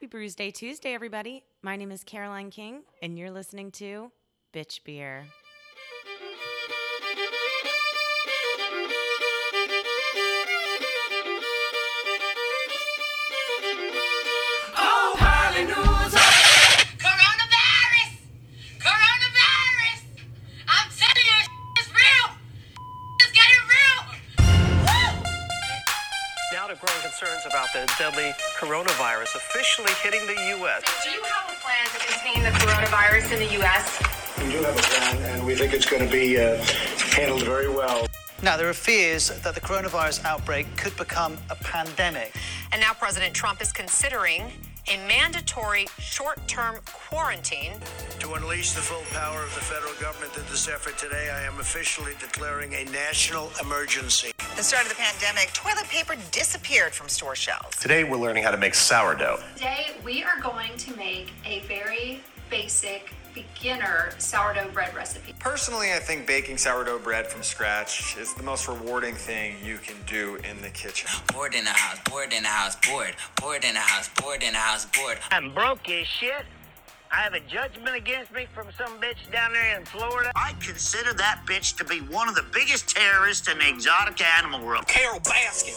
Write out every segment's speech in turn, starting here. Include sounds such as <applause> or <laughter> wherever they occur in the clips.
Happy Brews Day Tuesday, everybody. My name is Caroline King, and you're listening to Bitch Beer. Coronavirus officially hitting the U.S. Do you have a plan to contain the coronavirus in the U.S.? We do have a plan, and we think it's going to be uh, handled very well. Now, there are fears that the coronavirus outbreak could become a pandemic. And now President Trump is considering a mandatory short-term quarantine. To unleash the full power of the federal government in this effort today, I am officially declaring a national emergency. The start of the pandemic, toilet paper disappeared from store shelves. Today we're learning how to make sourdough. Today, we are going to make a very basic beginner sourdough bread recipe. Personally, I think baking sourdough bread from scratch is the most rewarding thing you can do in the kitchen. Bored in the house, bored in the house, bored. Bored in the house, bored in the house, bored. I'm broke as shit. I have a judgment against me from some bitch down there in Florida. I consider that bitch to be one of the biggest terrorists in the exotic animal world. Carole Baskin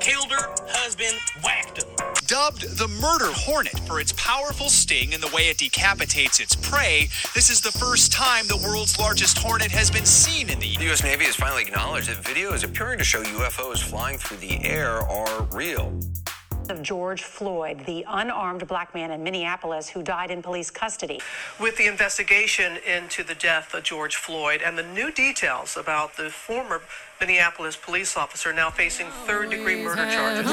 killed her husband, whacked him. Dubbed the murder hornet for its powerful sting and the way it decapitates its prey, this is the first time the world's largest hornet has been seen in the The U.S. Navy has finally acknowledged that videos appearing to show UFOs flying through the air are real. Of George Floyd, the unarmed black man in Minneapolis who died in police custody. With the investigation into the death of George Floyd and the new details about the former Minneapolis police officer now facing third degree murder charges.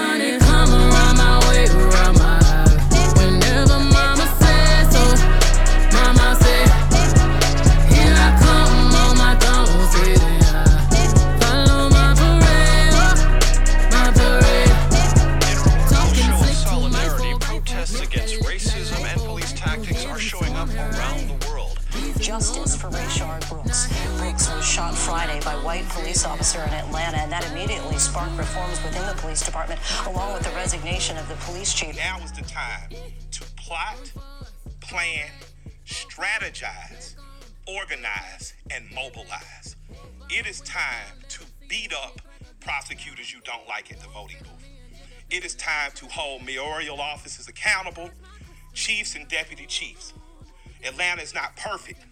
Friday by white police officer in Atlanta, and that immediately sparked reforms within the police department, along with the resignation of the police chief. Now is the time to plot, plan, strategize, organize, and mobilize. It is time to beat up prosecutors you don't like at the voting booth. It is time to hold mayoral offices accountable, chiefs and deputy chiefs. Atlanta is not perfect,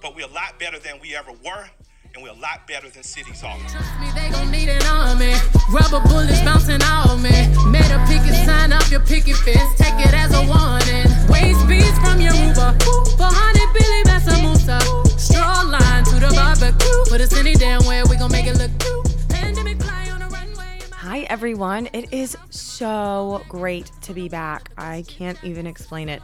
but we're a lot better than we ever were, and we're a lot better than cities are. Trust me, they gon' need an army. Rubber bullets bouncing off me. Made a picket sign up your picket fence. Take it as a warning. Waste beats from your Uber. For honey, Billy Massamusa. Straw line to the barbecue. Put us any damn way. We gon' make it look cute. Hi, everyone. It is so great to be back. I can't even explain it.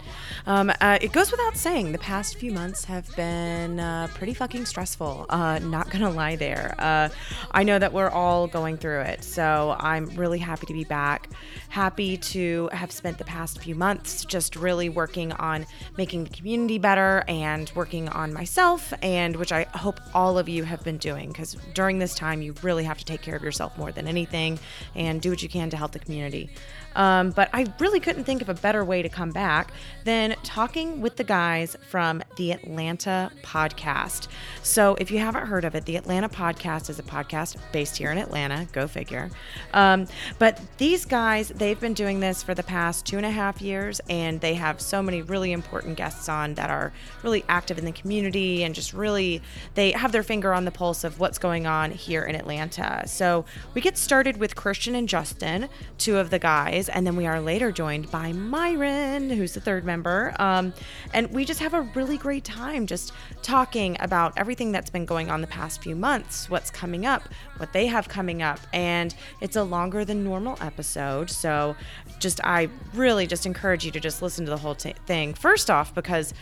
Um, uh, it goes without saying, the past few months have been uh, pretty fucking stressful. Uh, not gonna lie there. Uh, I know that we're all going through it, so I'm really happy to be back. Happy to have spent the past few months just really working on making the community better and working on myself, and which I hope all of you have been doing because during this time, you really have to take care of yourself more than anything and do what you can to help the community. Um, but I really couldn't think of a better way to come back than talking with the guys from the Atlanta podcast. So, if you haven't heard of it, the Atlanta podcast is a podcast based here in Atlanta. Go figure. Um, but these guys, they've been doing this for the past two and a half years, and they have so many really important guests on that are really active in the community and just really they have their finger on the pulse of what's going on here in Atlanta. So, we get started with Christian and Justin, two of the guys, and then we are later joined by Myron, who's the third member. Um, and we just have a really great time just talking about everything that's been going on the past few months, what's coming up, what they have coming up. And it's a longer than normal episode. So just, I really just encourage you to just listen to the whole t- thing. First off, because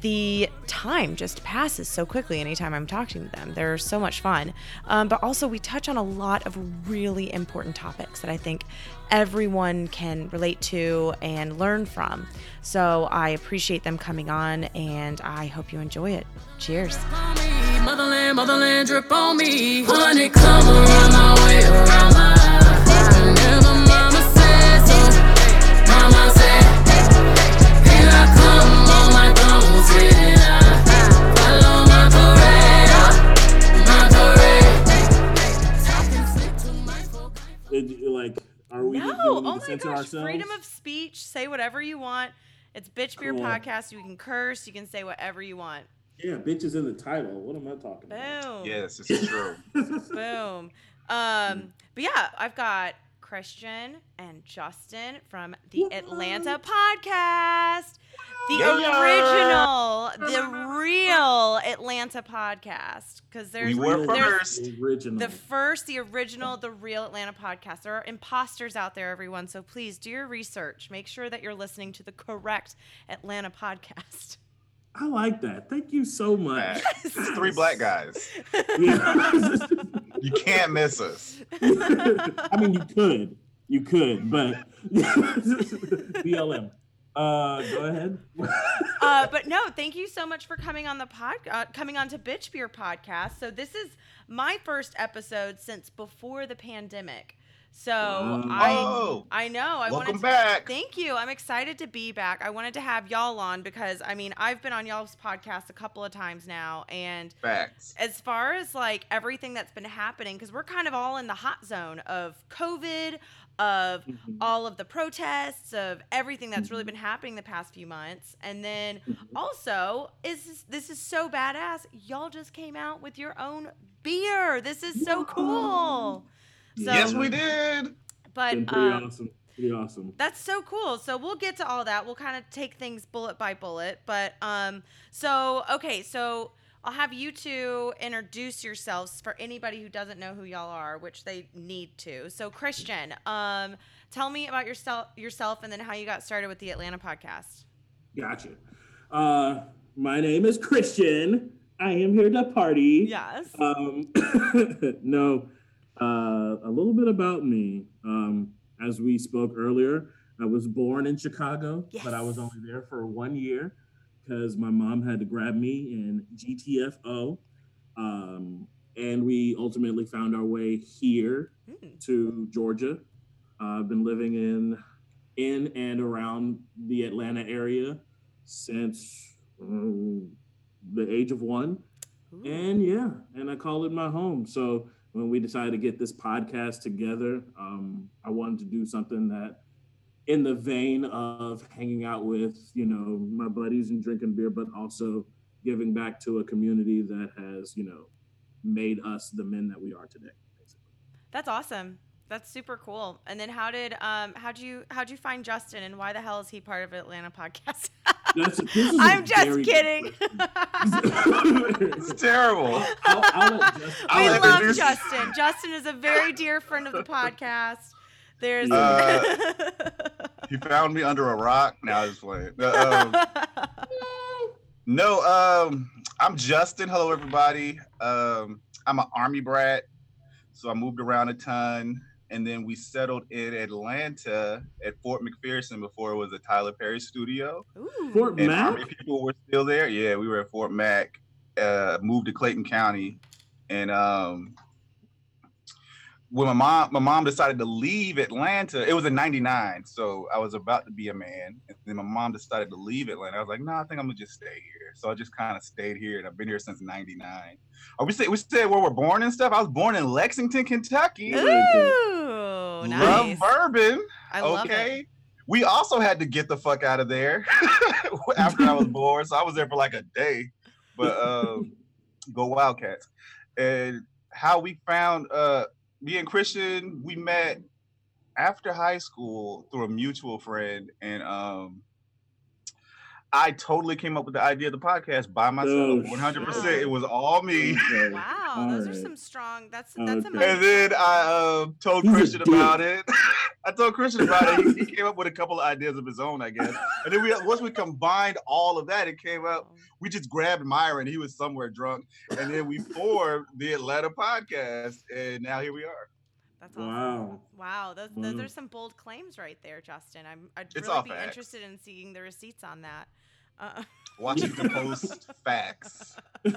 the time just passes so quickly anytime I'm talking to them. They're so much fun. Um, but also, we touch on a lot of really important topics that I think everyone can relate to and learn from. So I appreciate them coming on and I hope you enjoy it. Cheers. Motherland, motherland, drip on me. Honey, come around my way, around my said so, mama like are we no. oh my gosh. freedom of speech. Say whatever you want. It's bitch beer cool. podcast. You can curse. You can say whatever you want. Yeah bitch is in the title. What am i talking boom. about yes it's true. <laughs> Boom. Um but yeah i've got christian and justin from the atlanta podcast. The Yeah. original, the uh-huh. real Atlanta podcast. Because there's, We were there's first. Original. the first, the original, the real Atlanta podcast. There are imposters out there, everyone. So please do your research. Make sure that you're listening to the correct Atlanta podcast. I like that. Thank you so much. It's three black guys. <laughs> Yeah. <laughs> You can't miss us. <laughs> I mean, you could, you could, but BLM. Uh, go ahead. <laughs> uh, but no, thank you so much for coming on the pod, uh, coming on to Bitch Beer podcast. So this is my first episode since before the pandemic. So I Oh. I know I Welcome wanted to, back. Thank you. I'm excited to be back. I wanted to have y'all on because I mean I've been on y'all's podcast a couple of times now, and Facts. as far as like everything that's been happening because we're kind of all in the hot zone of covid of all of the protests of everything that's really been happening the past few months and then also is this, this is so badass y'all just came out with your own beer this is so cool so yes, we did. but pretty um, awesome. Pretty awesome. that's so cool. So we'll get to all that. We'll kind of take things bullet by bullet. But um, so okay, so I'll have you two introduce yourselves for anybody who doesn't know who y'all are, which they need to. So Christian, um, tell me about yourself, yourself, and then how you got started with the Atlanta podcast. Gotcha. Uh, my name is Christian. I am here to party. Yes. Um, <coughs> no, uh, a little bit about me. Um, as we spoke earlier, I was born in Chicago, but I was only there for one year because my mom had to grab me in GTFO. Um, and we ultimately found our way here to Georgia. Uh, I've been living in in and around the Atlanta area since um, the age of one. And yeah, and I call it my home. So when we decided to get this podcast together, um, I wanted to do something that in the vein of hanging out with, you know, my buddies and drinking beer, but also giving back to a community that has, you know, made us the men that we are today. That's awesome. That's super cool. And then how did um how'd you how'd you find Justin and why the hell is he part of Atlanta podcast? <laughs> That's, this is a I'm just kidding. It's terrible. I'll, I'll Justin- we I'll love introduce- Justin. Justin is a very dear friend of the podcast. There's Uh, <laughs> He found me under a rock. Now he's playing. Um, <laughs> no, um, I'm Justin. Hello, everybody. Um, I'm an army brat, so I moved around a ton, and then we settled in Atlanta at Fort McPherson before it was a Tyler Perry studio. Fort and Mac? Army people were still there. Yeah, we were at Fort Mac. Uh, moved to Clayton County, and um, when my mom my mom decided to leave Atlanta, it was in '99, so I was about to be a man, and then my mom decided to leave Atlanta. I was like, no, I think I'm gonna just stay here. So I just kind of stayed here, and I've been here since '99. Are we say we said where we're born and stuff? I was born in Lexington, Kentucky. Ooh, nice. Bourbon. I love okay. We also had to get the fuck out of there <laughs> after I was <laughs> born. So I was there for like a day. But um, <laughs> go Wildcats. And how we found uh me and Christian, we met after high school through a mutual friend. And um I totally came up with the idea of the podcast by myself. Oh, 100%. It was all me. <laughs> Wow, those are some strong. That's that's amazing. And then I um, told He's Christian about it. <laughs> I told Christian about it. He, he came up with a couple of ideas of his own, I guess. And then we once we combined all of that, it came up. We just grabbed Myron. He was somewhere drunk, and then we formed the Atlanta podcast, and now here we are. That's awesome. Wow. Wow, those those are some bold claims right there, Justin. I'm I'd It's really be facts. interested in seeing the receipts on that. Uh, <laughs> Watch you can post facts. <laughs> no,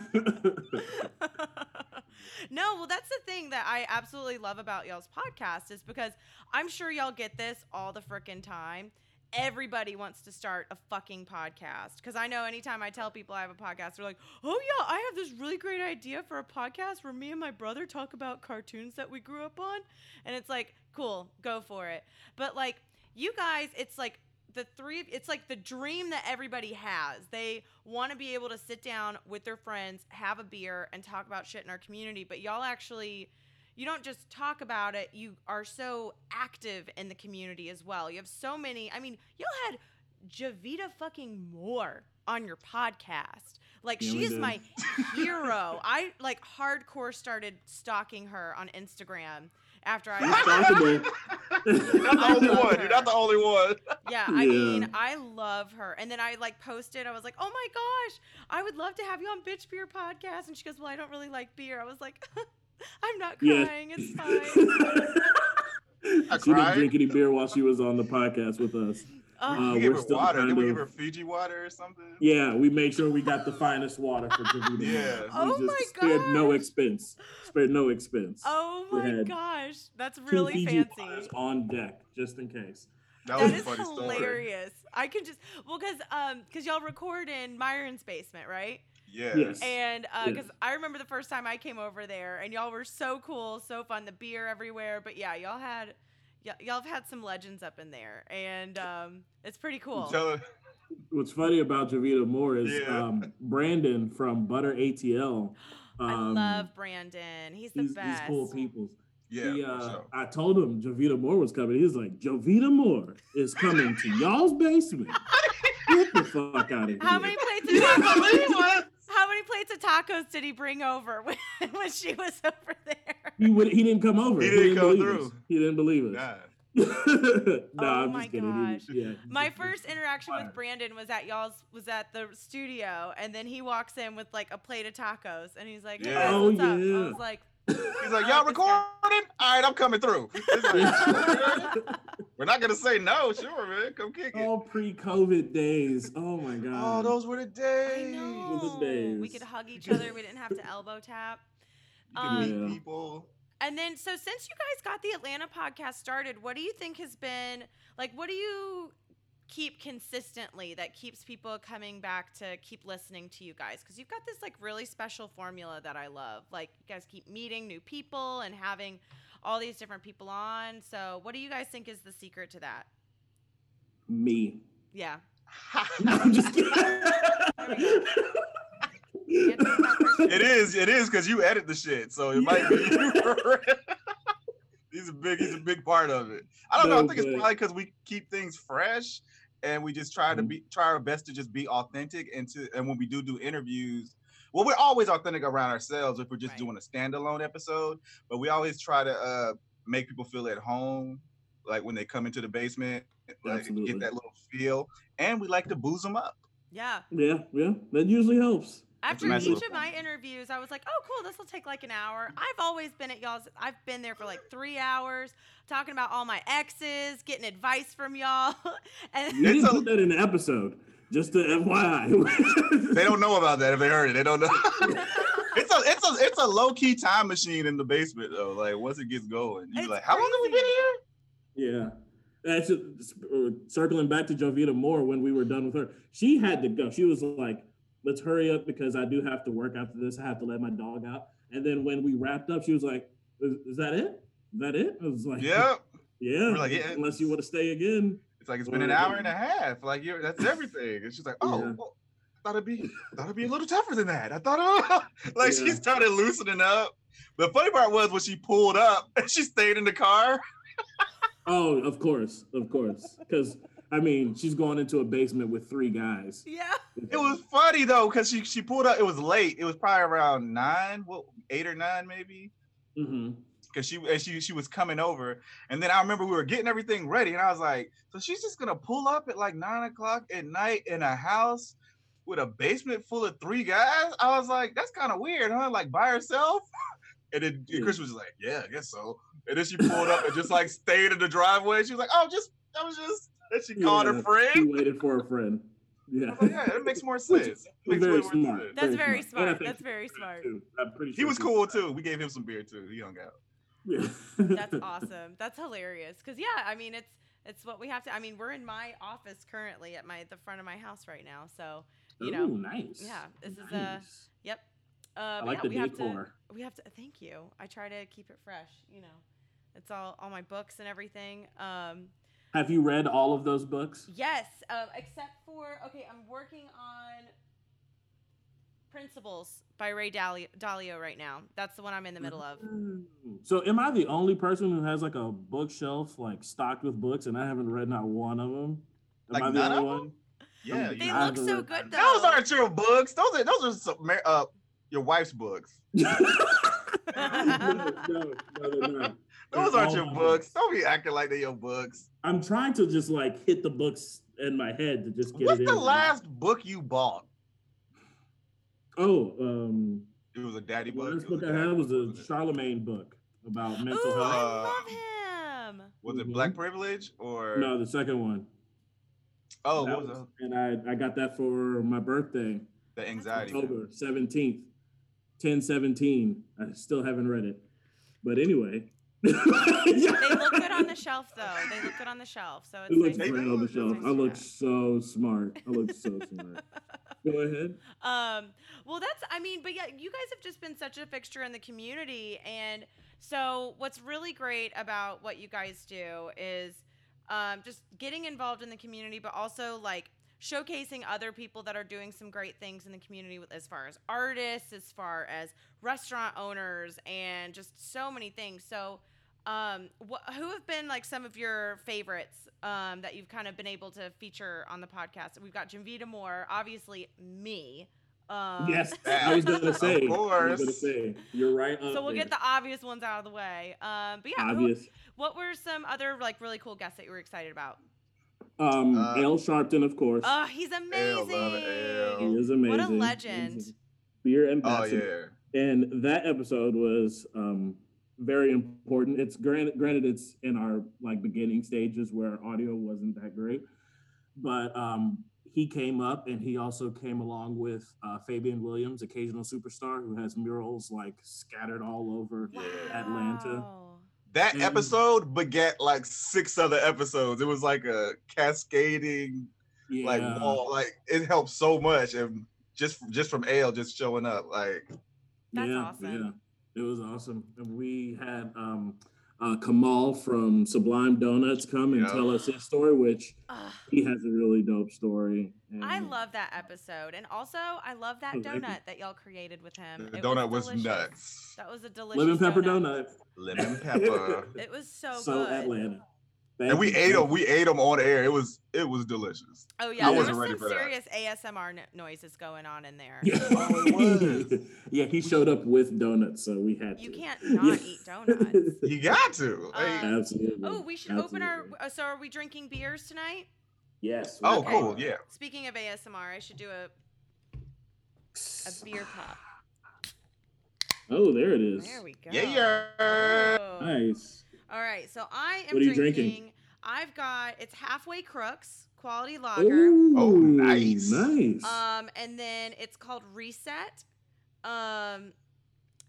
well, that's the thing that I absolutely love about y'all's podcast is because I'm sure y'all get this all the frickin' time. Everybody wants to start a fucking podcast because I know anytime I tell people I have a podcast, they're like, "Oh yeah, I have this really great idea for a podcast where me and my brother talk about cartoons that we grew up on," and it's like, "Cool, go for it." But like, you guys, it's like the three it's like the dream that everybody has. They want to be able to sit down with their friends, have a beer and talk about shit in our community, but y'all actually you don't just talk about it, you are so active in the community as well. You have so many, I mean, y'all had Javita fucking Moore on your podcast. Like Yeah, she is did. my <laughs> hero. I like hardcore started stalking her on Instagram after I You're not the only <laughs> one. You're not the only one. yeah, <laughs> I Yeah. mean, I love her. And then I like posted, I was like, oh my gosh, I would love to have you on Bitch Beer Podcast. And she goes, well, I don't really like beer. I was like, <laughs> I'm not Yeah. crying. It's fine. <laughs> She didn't drink any beer while she was on the podcast with us. Oh. we Uh, gave we're her still water. kind Did we of- give her Fiji water or something? Yeah, we made sure we got the finest water for Jovita. <laughs> Yeah. We Oh just my spared no expense. Spared no expense. oh my gosh. That's two really Fiji fancy. waters on deck just in case. That That was a is funny story. hilarious. I can just well because um because y'all record in Myron's basement, right? Yeah. Yes. And Yeah. because I remember the first time I came over there, and y'all were so cool, so fun, the beer everywhere. But yeah, y'all had y- y'all have had some legends up in there, and um, it's pretty cool. Tell. What's funny about Jovita Moore is Yeah. um, Brandon from Butter ATL. <gasps> I um, love Brandon. He's the He's, best. he's cool people. Yeah. He, uh, sure. I told him Jovita Moore was coming. He's like, Jovita Moore is coming to y'all's basement. <laughs> Get the fuck out of here. How many plates of tacos? <laughs> How many plates of tacos did he bring over <laughs> when, when she was over there? He, would, he didn't come over. He didn't come believe through. us. He didn't believe us. Nah. <laughs> no, Oh I'm my just kidding. He- gosh. yeah. My first interaction with Brandon was at y'all's was at the studio, and then he walks in with like a plate of tacos, and he's like, Yeah. guys, Oh, what's up?" I yeah. was like, He's like, y'all like this guy. recording? All right, I'm coming through. <laughs> It's like, We're not gonna say no. Sure, man. Come kick it. All pre-COVID days. Oh my god. Oh, those were the I days. know. the days. We could hug each other. We didn't have to <laughs> elbow tap. You can Um, meet people. And then, so since you guys got the Atlanta podcast started, what do you think has been like? What do you keep consistently that keeps people coming back to keep listening to you guys? Because you've got this like really special formula that I love. Like, you guys keep meeting new people and having all these different people on. So, what do you guys think is the secret to that? Me. Yeah. <laughs> No, I'm just kidding. It is. It is because you edit the shit, so it might be. You. <laughs> He's a big. He's a big part of it. I don't know. I No, think it's probably because we keep things fresh, and we just try Mm-hmm. to be try our best to just be authentic. And to and when we do do interviews, well, we're always authentic around ourselves if we're just Right. doing a standalone episode. But we always try to uh, make people feel at home, like when they come into the basement, like get that little feel. And we like to booze them up. Yeah. Yeah, yeah. That usually helps. After nice each little of my interviews, I was like, "Oh, cool! This will take like an hour." I've always been at y'all's. I've been there for like three hours, talking about all my exes, getting advice from y'all, <laughs> and You didn't put that in the episode. Just to FYI. <laughs> they don't know about that if they heard it. They don't know. <laughs> it's a it's a it's a low key time machine in the basement though. Like once it gets going, you're It's like, how long have we been here? Yeah. That's uh, circling back to Jovita Moore when we were done with her. She had to go. She was like, let's hurry up because I do have to work after this. I have to let my dog out. And then when we wrapped up, she was like, is, is that it? Is that it? I was like, Yep. <laughs> Yeah. We're like, yeah. Unless you want to stay again. It's like it's been an hour and a half. Like you're that's everything. And she's like, oh, Yeah. well, I thought it'd be I thought it'd be a little tougher than that. I thought oh. <laughs> like she started loosening up. The funny part was when she pulled up <laughs> and she stayed in the car. Oh, of course. Of course. Because, I mean, she's going into a basement with three guys. yeah, It was funny though, because she she pulled up. It was late. It was probably around nine, what eight or nine maybe. Mm-hmm. Because she and she she was coming over, and then I remember we were getting everything ready, and I was like, so she's just gonna pull up at like nine o'clock at night in a house with a basement full of three guys. I was like, that's kind of weird, huh? Like by herself. <laughs> And then and Chris was like, yeah, I guess so. And then she pulled up and just like stayed in the driveway. She was like, oh, just I was just. And she called her friend. She waited for a friend. Yeah. I like, yeah, that makes more <laughs> sense. Makes very more smart. sense. that's very And I smart. That's very pretty smart. I'm pretty He was cool too. We gave him some beer too. He hung out. Yeah. That's <laughs> awesome. That's hilarious. Cause yeah, I mean it's it's what we have to. I mean we're in my office currently at my the front of my house right now. So you know, nice. yeah, this is a yep. Uh, but like yeah, the we have to decor. we have to. Thank you. I try to keep it fresh. You know, it's all all my books and everything. Um, Have you read all of those books? Yes, um, except for okay, I'm working on Principles by Ray Dalio, Dalio right now. That's the one I'm in the middle of. So, am I the only person who has like a bookshelf like stocked with books, and I haven't read not one of them? Am Like I the none only of one? Yeah, They you- look so read- good though. Those aren't your books. Those are those are some, uh, your wife's books. <laughs> no, no, they're. <laughs> Those They're aren't your my books. Don't be acting like they're your books. I'm trying to just like hit the books in my head to just get What's it the in. last book you bought? Oh, um, It was a daddy the book. last was book a I had was a wasn't? Charlamagne book about mental Ooh, health. I Uh, love him. Was it Mhm. Black Privilege or No, the second one. Oh, That what was was- and I I got that for my birthday, the anxiety? October seventeenth, ten seventeen. I still haven't read it, but anyway. They <laughs> look good on the shelf though. They look good on the shelf. So it's It looks nice great on the shelf. I look so smart. I look so smart. <laughs> Go ahead. Um, well, that's, I mean, but yeah, you guys have just been such a fixture in the community. And so, what's really great about what you guys do is um, just getting involved in the community, but also like showcasing other people that are doing some great things in the community as far as artists, as far as restaurant owners, and just so many things. So, um, wh- who have been like some of your favorites um, that you've kind of been able to feature on the podcast? We've got Jovita Moore, obviously me. Um, Yes, <laughs> I was gonna say. I was course. gonna say you're right. So we'll get the obvious ones out of the way. Um, but yeah, who- obvious. what were some other like really cool guests that you were excited about? Um, Uh, Ale Sharpton, of course. Oh, he's love amazing. Al. he is amazing. What a legend. beer Oh ambassador. yeah. and that episode was um, very important. It's granted, granted, it's in our like beginning stages where audio wasn't that great, but um, he came up and he also came along with uh, Fabian Williams, occasional superstar, who has murals like scattered all over Atlanta. That And- episode begat like six other episodes. It was like a cascading Yeah, like wall. Like it helped so much, and just just from Ale just showing up, like That's yeah, awesome. Yeah, it was awesome. And we had um, uh, Kamal from Sublime Donuts come and Yeah. tell us his story, which Ugh. he has a really dope story. And I love that episode, and also I love that thank you. donut that y'all created with him. the It donut was, delicious. nuts. That was a delicious lemon pepper donut. donut. Lemon pepper, <laughs> It was so, So good. Atlanta. Thank and we you. ate them. We ate them on air. It was it was delicious. Oh yeah, I there was wasn't some ready for that. serious ASMR no- noises going on in there. <laughs> Yeah. Oh, it was. <laughs> yeah, he showed up with donuts, so we had You to. can't not Yeah. eat donuts. <laughs> You got to. Like, Um, Absolutely. Oh, we should open our. Uh, So, are we drinking beers tonight? Yes. oh, okay. cool. Yeah. Speaking of ASMR, I should do a a beer pop. Oh, there it is. There we go. Yeah. Oh. Nice. All right, so I am What are you drinking, drinking? I've got it's halfway crooks quality lager. Ooh, Oh, nice. Nice. Um, and then it's called Reset. Um,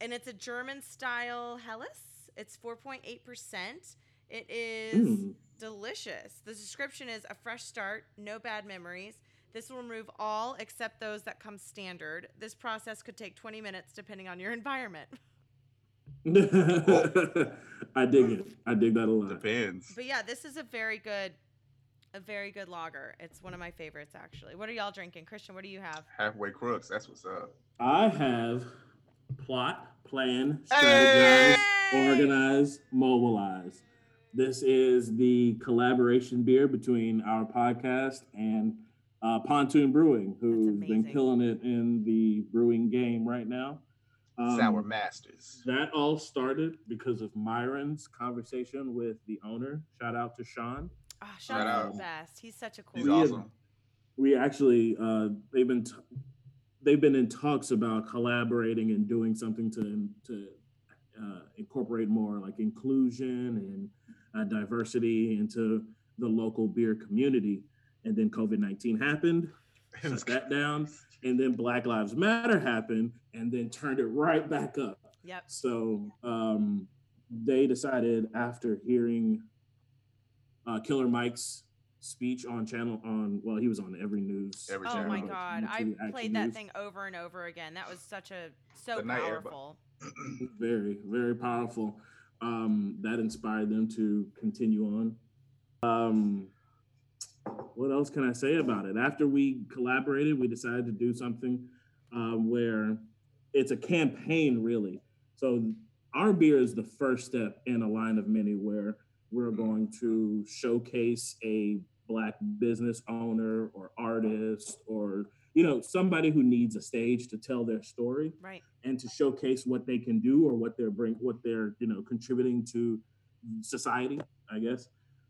and it's a German style Helles. It's 4.8%. It is Mm. delicious. The description is a fresh start, no bad memories. This will remove all except those that come standard. This process could take 20 minutes depending on your <laughs> environment. <laughs> I dig it. I dig that a lot. Depends. But yeah, this is a very good a very good lager. It's one of my favorites actually. What are y'all drinking? Christian, what do you have? Halfway crooks. That's what's up. I have plot, plan, strategize, Hey! organize, mobilize. This is the collaboration beer between our podcast and uh, Pontoon Brewing, who's been killing it in the brewing game right now. Um, Sour Masters. That all started because of Myron's conversation with the owner. Shout out to Sean. Oh, Shout Sean's out. the best. He's such a cool He's We guy. awesome. we actually uh, they've been t- they've been in talks about collaborating and doing something to to uh, incorporate more like inclusion and uh, diversity into the local beer community. And then COVID nineteen happened, <laughs> It was shut that down, and then Black Lives Matter happened, and then turned it right back up. Yep. So um, they decided after hearing uh, Killer Mike's speech on channel on well he was on every news. Every channel. Oh my god, I YouTube Action played that News. thing over and over again. That was such a so The night air, powerful. <clears throat> Very very powerful. Um, that inspired them to continue on. um, what else can I say about it? After we collaborated, we decided to do something um, where it's a campaign, really. So our beer is the first step in a line of many where we're going to showcase a black business owner or artist or you know somebody who needs a stage to tell their story right and to showcase what they can do or what they're bring what they're you know contributing to society i guess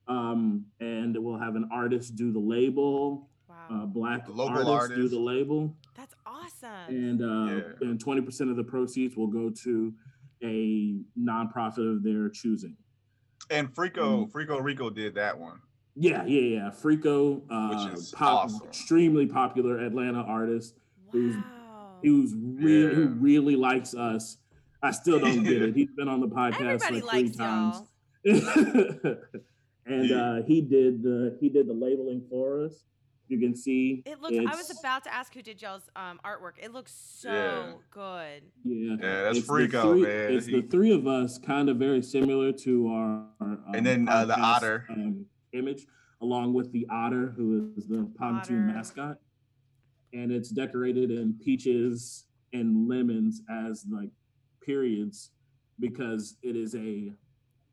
um, and we'll have an artist do the label wow. uh, black local artists do the label That's awesome. and uh, and twenty percent of the proceeds will go to a nonprofit of their choosing. And Frico, Frico Rico did that one. Yeah, yeah, yeah. Frico, uh, Which is pop, awesome. extremely popular Atlanta artist wow. who's who's really who really likes us. I still don't get it. <laughs> He's been on the podcast Everybody like three likes times. <laughs> y'all. and uh, he did the he did the labeling for us. You can see It looks. I was about to ask who did y'all's um, artwork. It looks so Yeah. good. Yeah, Yeah, that's It's the Frico, three- man. It's He- the three of us, kind of very similar to our. our, um, And then, uh, the podcast, otter. um, image, along with the otter, who is the pontoon mascot, and it's decorated in peaches and lemons as like periods, because it is a.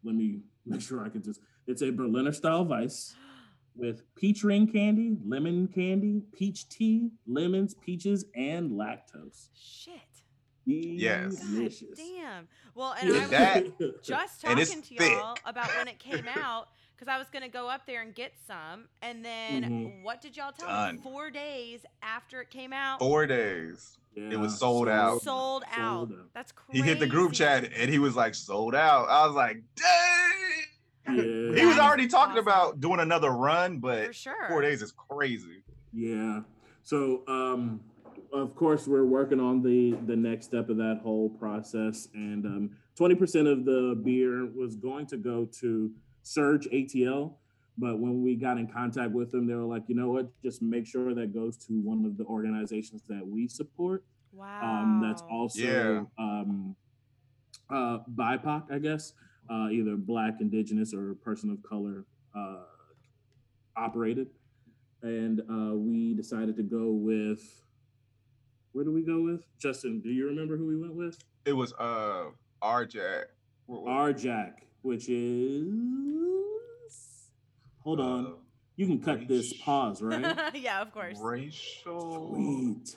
Let me make sure I can just. It's a Berliner style Weiss with peach ring candy, lemon candy, peach tea, lemons, peaches, and lactose. Shit. Yes. Delicious. Damn. Well, and Yeah, I that- was <laughs> just talking to thick. y'all about when it came out because I was gonna go up there and get some, and then Mhm. what did y'all tell Done. me? Four days after it came out, Four days. it was sold sold- out. sold out. Sold out. That's crazy. He hit the group chat and he was like, sold out. I was like, dang. Yeah. He was already talking about doing another run, but For sure. four days is crazy. Yeah. So, um, of course, we're working on the the next step of that whole process, and um, twenty percent of the beer was going to go to Surge ATL. But when we got in contact with them, they were like, you know what? Just make sure that goes to one of the organizations that we support. Wow. Um, that's also Yeah. um, uh, BIPOC, I guess, uh, either Black, Indigenous, or person of color uh, operated. And uh, we decided to go with. Where do we go with? Justin, do you remember who we went with? It was uh RJ. RJack, which is. Hold on. You can cut this pause, right? <laughs> yeah, of course. Racial. Sweet.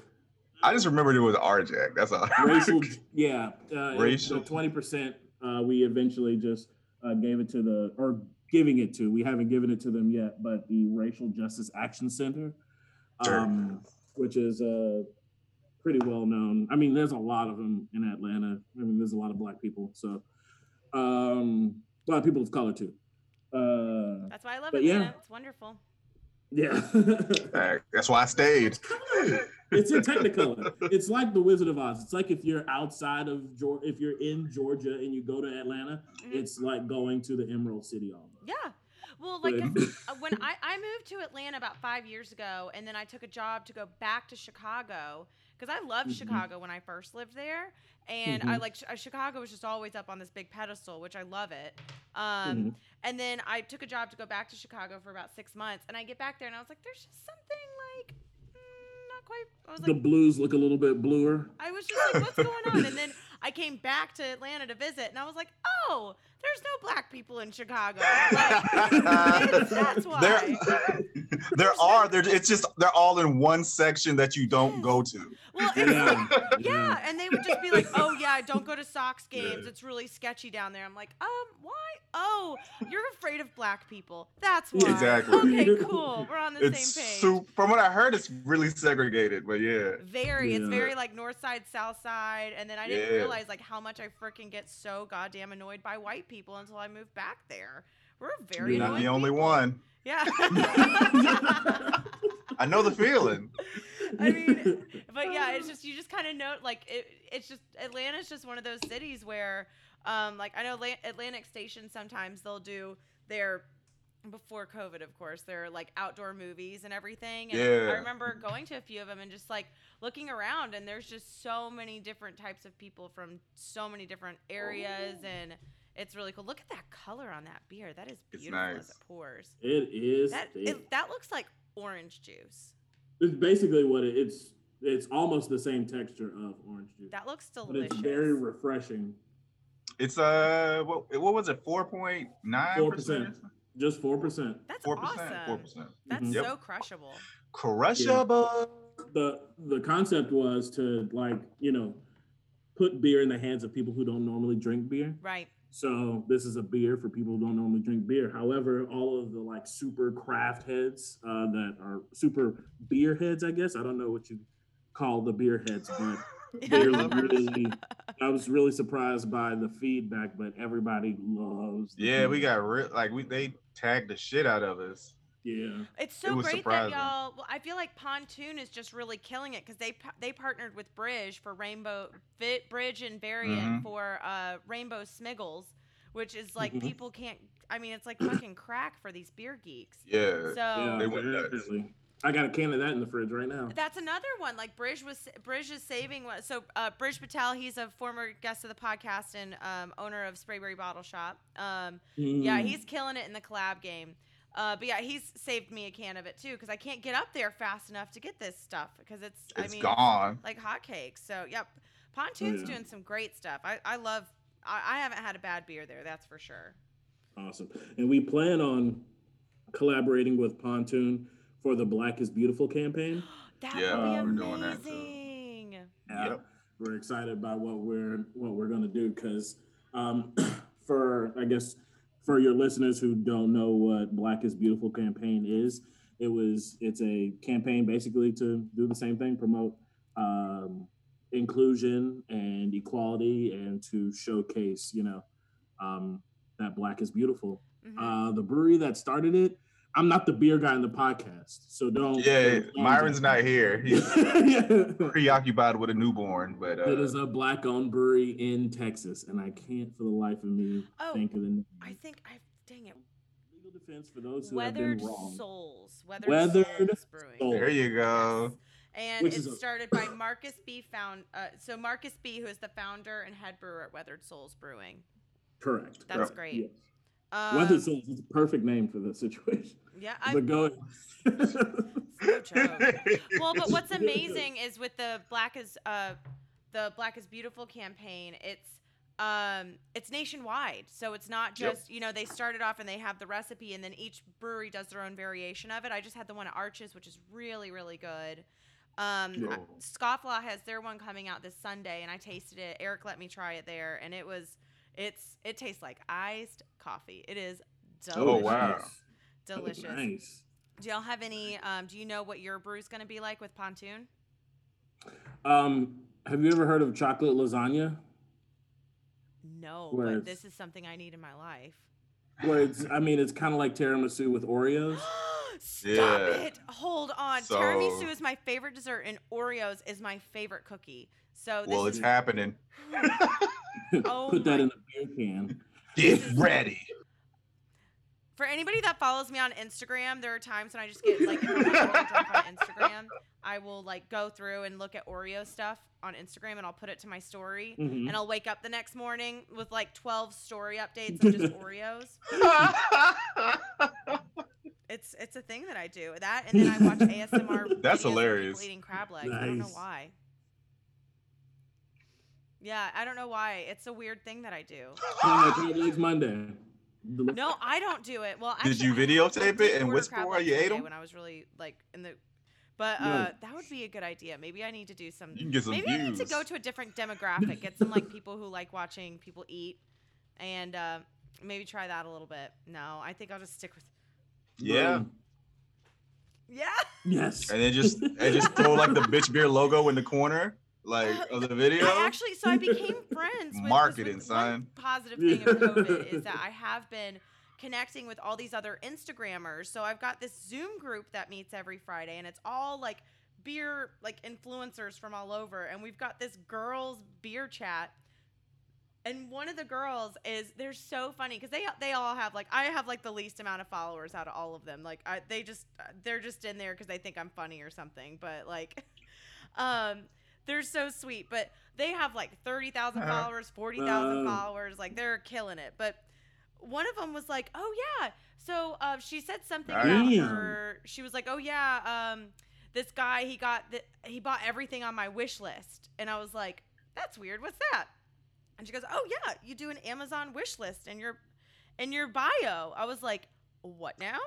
I just remembered it was RJ. Jack that's all. racial <laughs> yeah uh, Racial. twenty percent uh, we eventually just uh, gave it to the or giving it to we haven't given it to them yet but the racial justice action center um, which is uh, pretty well known i mean there's a lot of them in atlanta i mean there's a lot of black people so um, a lot of people of color too uh, That's why I love it. yeah. Yeah. It's wonderful. yeah <laughs> That's why I stayed. It's in Technicolor. It's like the Wizard of Oz. It's like if you're outside of Georgia, if you're in Georgia and you go to Atlanta, it's like going to the Emerald City almost. Yeah. Well, like <laughs> uh, when I, I moved to Atlanta about five years ago, and then I took a job to go back to Chicago because I loved Mhm. Chicago when I first lived there, and I Mhm. like Chi- Chicago was just always up on this big pedestal, which I love it. Um, Mhm. And then I took a job to go back to Chicago for about six months, and I get back there, and I was like, "There's just something like not quite." I was The blues look a little bit bluer. I was just like, "What's going on?" And then <laughs> I came back to Atlanta to visit, and I was like, "Oh, there's no black people in Chicago." <laughs> Like, that's why. There, <laughs> there are. There, it's just they're all in one section that you don't go to. Well, it's, yeah. and they would just be like, "Oh yeah, don't go to Sox games. It's really sketchy down there." I'm like, "Um, why? Oh, you're afraid of black people. That's why." Exactly. Okay, cool. We're on the It's same page. su- from what I heard, it's really segregated. But yeah, very. It's very like North Side, South Side, and then I didn't Yeah. realize like how much I freaking get so goddamn annoyed by white people until I moved back there. We're very you're not the only people. one. Yeah. <laughs> I know the feeling. I mean, but yeah, it's just you just kind of know like it, it's just Atlanta's just one of those cities where, um, like I know Atla- Atlantic Station sometimes they'll do their before COVID, of course, there are like outdoor movies and everything. And Yeah. I remember going to a few of them and just like looking around, and there's just so many different types of people from so many different areas, and It's really cool. Look at that color on that beer. That is It's beautiful as nice. it pours. It is. That it, that looks like orange juice. It's basically what it, it's. It's almost the same texture of orange juice, That looks but delicious. it's very refreshing. It's uh, what, what was it? Four point nine percent. Percent, just four percent. That's Four percent. awesome. Four percent. That's Mhm. so crushable. Crushable. the the concept was to like you know put beer in the hands of people who don't normally drink beer Right. so this is a beer for people who don't normally drink beer however all of the like super craft heads uh, that are super beer heads i guess i don't know what you call the beer heads but <laughs> they're really i was really surprised by the feedback but everybody loves the Yeah, we got re- like we they tagged the shit out of us. yeah It's so was great surprising. that y'all. Well, I feel like Pontoon is just really killing it because they they partnered with Bridge for Rainbow Fit Bridge and Variant Mhm. for uh, Rainbow Smiggles, which is like Mhm. people can't. I mean, it's like fucking crack for these beer geeks. Yeah. So yeah They went nuts. Definitely. i got a can of that in the fridge right now That's another one. Like Bridge was Bridge is saving one. So uh, Bridge Patel, he's a former guest of the podcast and um, owner of Sprayberry Bottle Shop. Um, Yeah, Mm. he's killing it in the collab game. Uh, but yeah, he's saved me a can of it too because I can't get up there fast enough to get this stuff because it's, I It's mean gone. like hotcakes. So yep, Pontoon's yeah. doing some great stuff. I, I love. I, I haven't had a bad beer there. That's for sure. Awesome. And we plan on collaborating with Pontoon for the Black is Beautiful campaign. <gasps> That Yeah, would we're doing that, too. Yeah, Yep. We're excited about what we're what we're gonna do because um, <clears throat> for I guess for your listeners who don't know what Black is Beautiful campaign is, it was it's a campaign basically to do the same thing, promote um, inclusion and equality, and to showcase you know um, that Black is beautiful. Mhm. Uh, the brewery that started it. I'm not the beer guy in the podcast, so don't. Yeah, don't- Myron's not here. He's <laughs> yeah. preoccupied with a newborn, but It uh, is a black owned brewery in Texas, and I can't for the life of me Oh, think of the name. I think I dang it. legal defense for those who Weathered have been wrong. Souls. Weathered, Weathered Souls Brewing. Souls. there you go. And Which it's is a- started by Marcus B. Found. Uh, so Marcus B. who is the founder and head brewer at Weathered Souls Brewing. Correct. That's Yep. great. Yes. Um, Weathered Souls is a perfect name for the situation. Yeah, <laughs> I, But go <laughs> no joke. well, but what's <laughs> amazing is with the Black is uh, the Black is Beautiful campaign. It's um, it's nationwide, so it's not Yep. just you know they started off and they have the recipe, and then each brewery does their own variation of it. I just had the one at Arches, which is really really good. Um, Yeah. Scofflaw has their one coming out this Sunday, and I tasted it. Eric let me try it there, and it was it's it tastes like iced coffee. It is delicious. Oh, wow. Delicious. Nice. Do y'all have any? Um, do you know what your brew's going to be like with Pontoon? Um, have you ever heard of chocolate lasagna? No, Where but this is something I need in my life. Where it's, I mean, it's kind of like tiramisu with Oreos. <gasps> Stop Yeah. it! Hold on. So- Tiramisu is my favorite dessert, and Oreos is my favorite cookie. So this Well, is it's happening. <laughs> Oh Put that in a beer can. Get ready. for anybody that follows me on Instagram. There are times when I just get like I'm drunk on Instagram, I will like go through and look at Oreo stuff on Instagram, and I'll put it to my story, Mhm. and I'll wake up the next morning with like 12 story updates of just <laughs> Oreos. It's it's a thing that I do. That and then I watch <laughs> ASMR. That's hilarious. eating crab legs. I don't know why. Yeah, I don't know why. It's a weird thing that I do. <laughs> Legs Monday. No, I don't do it. Well, Did you videotape it and order whisper crab while legs you ate day 'em? When I was really like in the, but uh, No. that would be a good idea. Maybe I need to do some. You can get some maybe I need to go to a different demographic. Get some like people who like watching people eat, and uh, maybe try that a little bit. No, I think I'll just stick with. Yeah. Boom. Yeah. Yes. And then just and just throw like the bitch beer logo in the corner, like of the video. I actually, so I became <laughs> friends. With, Marketing, with, son. Positive thing of COVID <laughs> is that I have been connecting with all these other Instagrammers. So I've got this Zoom group that meets every Friday, and it's all like beer like influencers from all over, and we've got this girls beer chat. And one of the girls is they're so funny because they they all have like I have like the least amount of followers out of all of them. Like I, they just they're just in there because they think I'm funny or something. But like, <laughs> um, they're so sweet, but they have like 30,000 followers, 40,000 Uh. followers. Like they're killing it. But one of them was like, "Oh yeah." So uh, she said something Damn. about her. She was like, "Oh yeah, um, this guy he got the, he bought everything on my wish list," and I was like, "That's weird. What's that?" And she goes, "Oh yeah, you do an Amazon wish list in your in your bio." I was like, "What now?"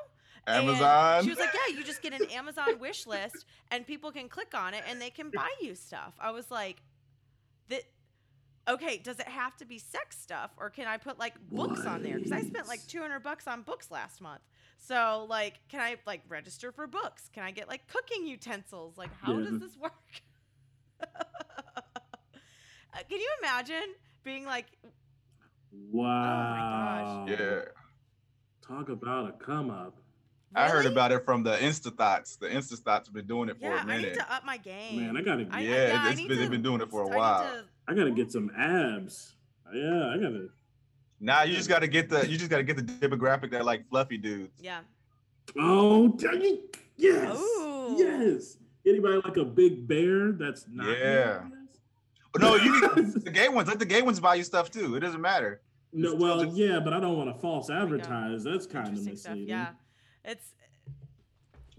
And Amazon? she was like, "Yeah, you just get an Amazon wish list, and people can click on it and they can buy you stuff." I was like, "That." Okay, does it have to be sex stuff or can I put like books on there? Because I spent like 200 bucks on books last month. So, like, can I like register for books? Can I get like cooking utensils? Like, how Yeah. does this work? <laughs> Can you imagine being like, oh Wow. Yeah. Talk about a come up. I heard about it from the Insta Thoughts. The Insta Thoughts have been doing it for yeah, a I need minute. to up my game. Man, I gotta. I- I- yeah, yeah, I it's need been, they've been doing it for a need while. to- I gotta get some abs. Yeah, I gotta. Now you just got to get the you just got to get the demographic that like fluffy dudes. Yeah. Oh, dang it. yes, Ooh. yes. Anybody like a big bear? That's not. Yeah. No, you can, <laughs> the gay ones. Let the gay ones buy you stuff too. It doesn't matter. No, well, yeah, but I don't want to false advertise. That's kind of Interesting stuff. misleading. Yeah. It's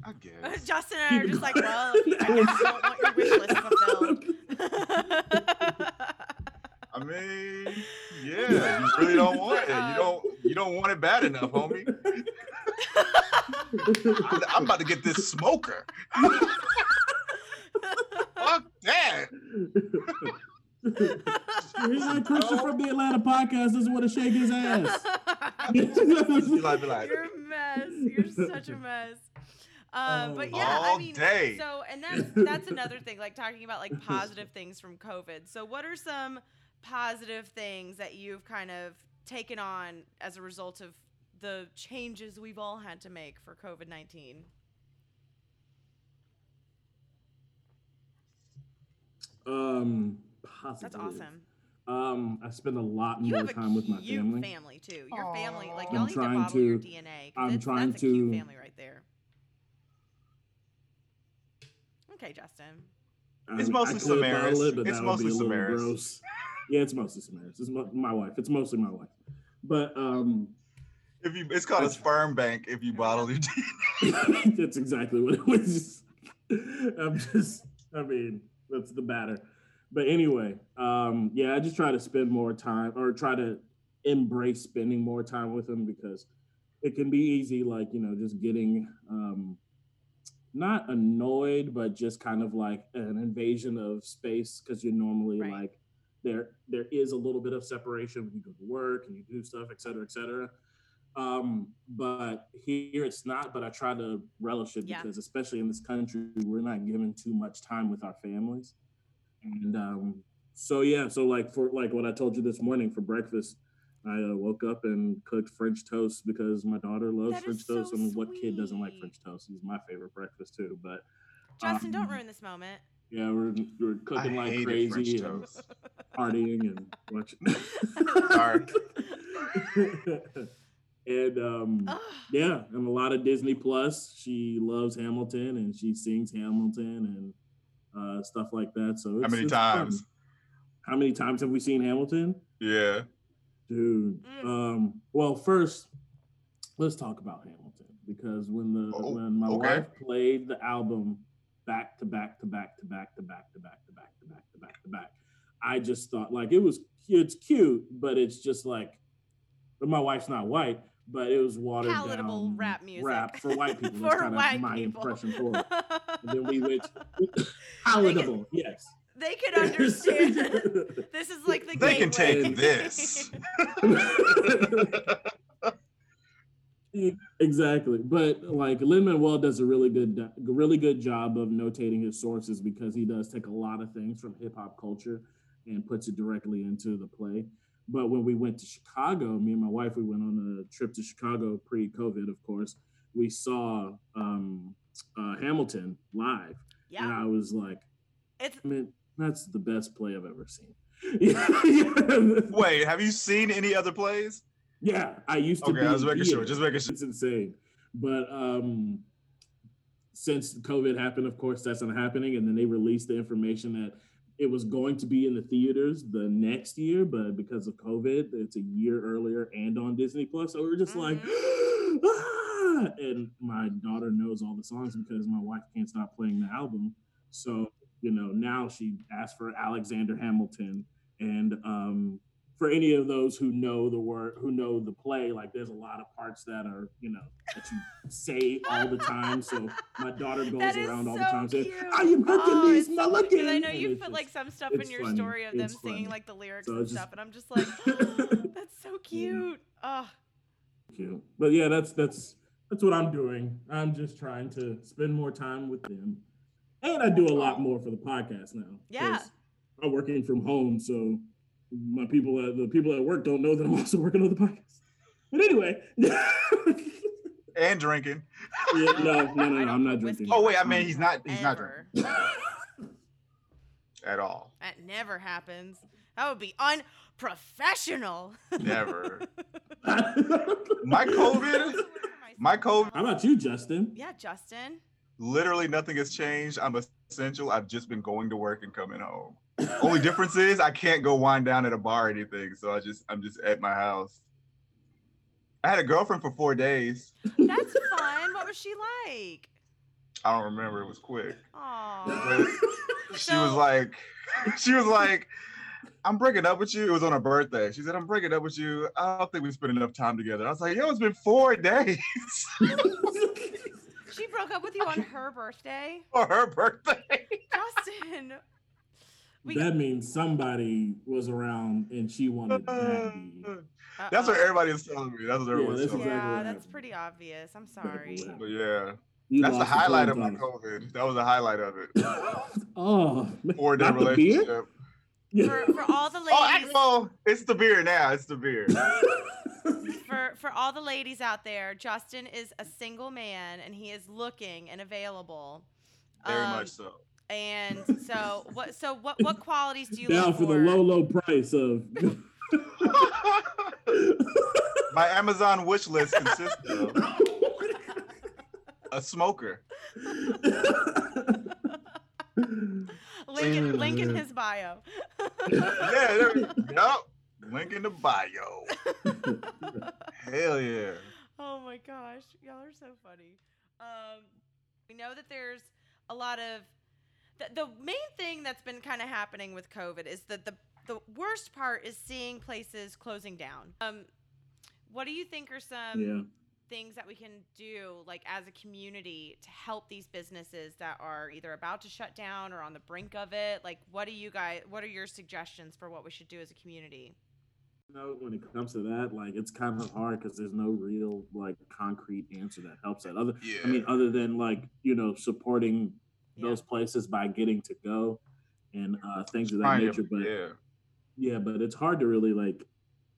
I guess. <laughs> Justin and I are just like, <laughs> well, if you, I don't want your wish list <laughs> fulfilled. I mean, yeah, you really don't want it. You don't you don't want it bad enough, homie. I'm, I'm about to get this smoker. Fuck that. Here's that Christian from the Atlanta podcast doesn't want to shake his ass. <laughs> Be like, be like, You're a mess. You're such a mess. Um, but yeah, I mean, day. so and that's that's another thing, like talking about like positive things from COVID. So, what are some positive things that you've kind of taken on as a result of the changes we've all had to make for COVID nineteen? Um, positive. That's awesome. Um, I spend a lot You more have a time with my cute family. family too. Your family, like I'm y'all need to trying bottle your to- DNA. 'cause I'm it's- trying that's a cute to- family right there. Okay, Justin. I It's mean, I mostly could Samaras. it, but It's that would be mostly a Samaras. gross. Yeah, it's mostly Samaras. It's mo- my wife. It's mostly my wife. But um, if you, it's called a sperm bank if you bottle your DNA. <laughs> that's exactly what it was. <laughs> I'm just, I mean, that's the batter. But anyway, um, yeah, I just try to spend more time or try to embrace spending more time with them because it can be easy, like, you know, just getting um, not annoyed, but just kind of like an invasion of space because you're normally like, there there is a little bit of separation when you go to work and you do stuff, et cetera, et cetera. Um, but here it's not, but I try to relish it Yeah. because especially in this country, we're not given too much time with our families. And um, so yeah, so like for like what I told you this morning for breakfast, I uh, woke up and cooked French toast because my daughter loves That French is so toast. I mean, what kid doesn't like French toast? It's my favorite breakfast too. But Justin, um, don't ruin this moment. yeah, we're we're cooking I like crazy and toast. partying and watching. <laughs> <laughs> and um, yeah, and a lot of Disney Plus. She loves Hamilton and she sings Hamilton and uh, stuff like that. So How many it's fun. times? How many times have we seen Hamilton? Yeah. Dude. Mm. Um, well, first, let's talk about Hamilton because when the Oh, when my okay. wife played the album back to back to back to back to back to back to back to back to back to back, I just thought like it was it's cute, but it's just like but my wife's not white, but it was watered Palatable down rap music. rap for white <laughs> people. For kind white of my people. impression for it. <laughs> And then we went <laughs> palatable, yes. They could understand. this is like the They can gateway. take this. exactly but like lin manuel does a really good really good job of notating his sources because he does take a lot of things from hip-hop culture and puts it directly into the play but when we went to chicago me and my wife we went on a trip to chicago pre-covid of course we saw um uh, hamilton live Yeah. and i was like It's i mean that's the best play i've ever seen <laughs> <laughs> Wait, have you seen any other plays? Yeah, I used to. Okay, be I was making sure, just making sure. It's insane, but um, since COVID happened, of course, that's not happening. And then they released the information that it was going to be in the theaters the next year, but because of COVID, it's a year earlier and on Disney Plus. So we were just like, <gasps> ah! and my daughter knows all the songs because my wife can't stop playing the album. So you know now she asked for Alexander Hamilton, and um, for any of those who know the word, who know the play, like there's a lot of parts that are, you know, that you say all the time. So my daughter <laughs> goes around all the time saying, cute. I am Oh, it's so Mulligan. I know you put like some stuff in your funny. story of them It's singing funny. like the lyrics So and just- stuff, and I'm just like, oh, <laughs> that's so cute. Oh, cute. But yeah, that's that's that's what I'm doing. I'm just trying to spend more time with them. And I do a lot more for the podcast now. Yeah. I'm working from home, so my people at the people at work don't know that I'm also working on the podcast. But anyway, <laughs> and drinking. Yeah, no, no, no, no, I'm not drinking. Oh wait, I mean he's not he's not drinking <laughs> at all. that never happens. That would be unprofessional. Never. <laughs> my COVID, my COVID. How about you, Justin? yeah, Justin. Literally nothing has changed. I'm essential. I've just been going to work and coming home. Only difference is I can't go wind down at a bar or anything. So I just I'm just at my house. I had a girlfriend for four days. That's fun. What was she like? I don't remember. It was quick. Aww. she was like, <laughs> she was like, I'm breaking up with you. It was on her birthday. She said, I'm breaking up with you. I don't think we spent enough time together. I was like, yo, it's been four days She broke up with you on her birthday. <laughs> for her birthday. Justin. We- that means somebody was around and she wanted that. That's what everybody is telling me. That's what everyone's that's telling exactly Yeah, that's pretty obvious. I'm sorry. But yeah. You That's the highlight of my COVID. That was the highlight of it. <laughs> Oh, Four day not the beer? relationship. For, for all the ladies. <laughs> Oh, ladies, well, it's the beer now. It's the beer. <laughs> for for all the ladies out there, Justin is a single man and he is looking and available. Very Um, much so. And <laughs> so what? So what? What qualities do you Down look for the for? low, low price of. <laughs> My Amazon wish list consists of a smoker. <laughs> link, in, link in his bio. Yeah, there we go. Link in the bio. Hell yeah. Oh my gosh, y'all are so funny. Um, we know that there's a lot of the, the main thing that's been kind of happening with COVID is that the the worst part is seeing places closing down. Um, what do you think are some Yeah. things that we can do, like as a community, to help these businesses that are either about to shut down or on the brink of it? Like, what do you guys? What are your suggestions for what we should do as a community? You know, when it comes to that, like it's kind of hard because there's no real like concrete answer that helps that. Other, I mean, other than like you know supporting those places by getting to go and uh, things of that nature. But yeah. yeah, but it's hard to really like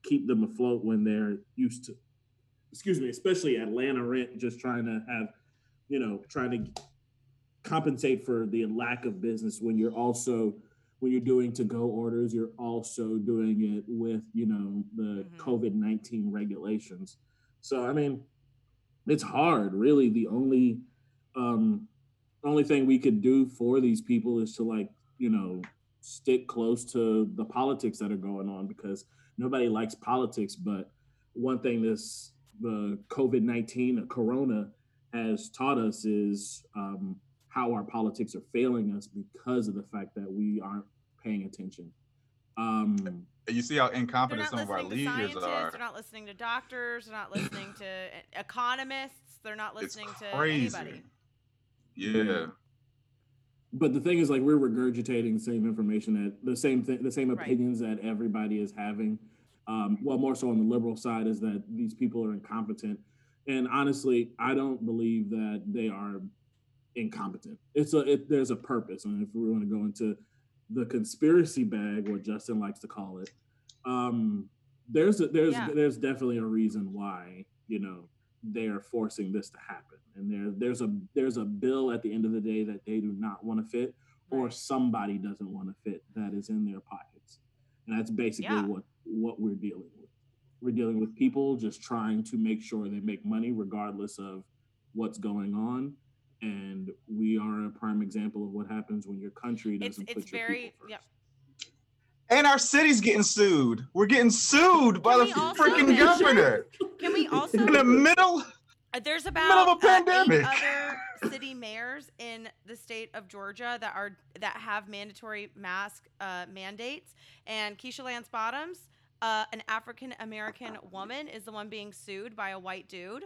keep them afloat when they're used to. Excuse me, especially Atlanta rent, just trying to have, you know, trying to compensate for the lack of business when you're also when you're doing to go orders, you're also doing it with, you know, the COVID 19 regulations. So, I mean, it's hard. Really, the only, um, only thing we could do for these people is to, like, you know, stick close to the politics that are going on because nobody likes politics. But one thing this, the COVID 19, Corona, has taught us is um, how our politics are failing us because of the fact that we aren't paying attention. Um, you see how incompetent some of our leaders are. They're not listening to doctors. They're not listening to <laughs> economists. They're not It's listening to anybody. Yeah. but the thing is, like, we're regurgitating the same information that the same thing, the same Right. opinions that everybody is having. Um, well, more so on the liberal side is that these people are incompetent, and honestly, I don't believe that they are incompetent. It's a it, there's a purpose, and if we want to go into the conspiracy bag, what Justin likes to call it, um, there's a, there's Yeah. there's definitely a reason why you know they are forcing this to happen, and there there's a there's a bill at the end of the day that they do not want to fit, or somebody doesn't want to fit that is in their pockets, and that's basically Yeah. what what we're dealing with. We're dealing with people just trying to make sure they make money regardless of what's going on. and we are a prime example of what happens when your country doesn't it's put your very yeah. And our city's getting sued. We're getting sued by the we also freaking mention- governor Can we also in the middle. Uh, There's middle about of a uh, eight pandemic. other city mayors in the state of Georgia that are that have mandatory mask uh, mandates, and Keisha Lance Bottoms, uh, an African American woman, is the one being sued by a white dude.